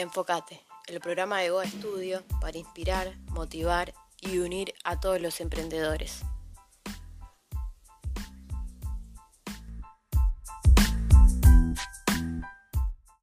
Enfocate, el programa de Goa Studio para inspirar, motivar y unir a todos los emprendedores.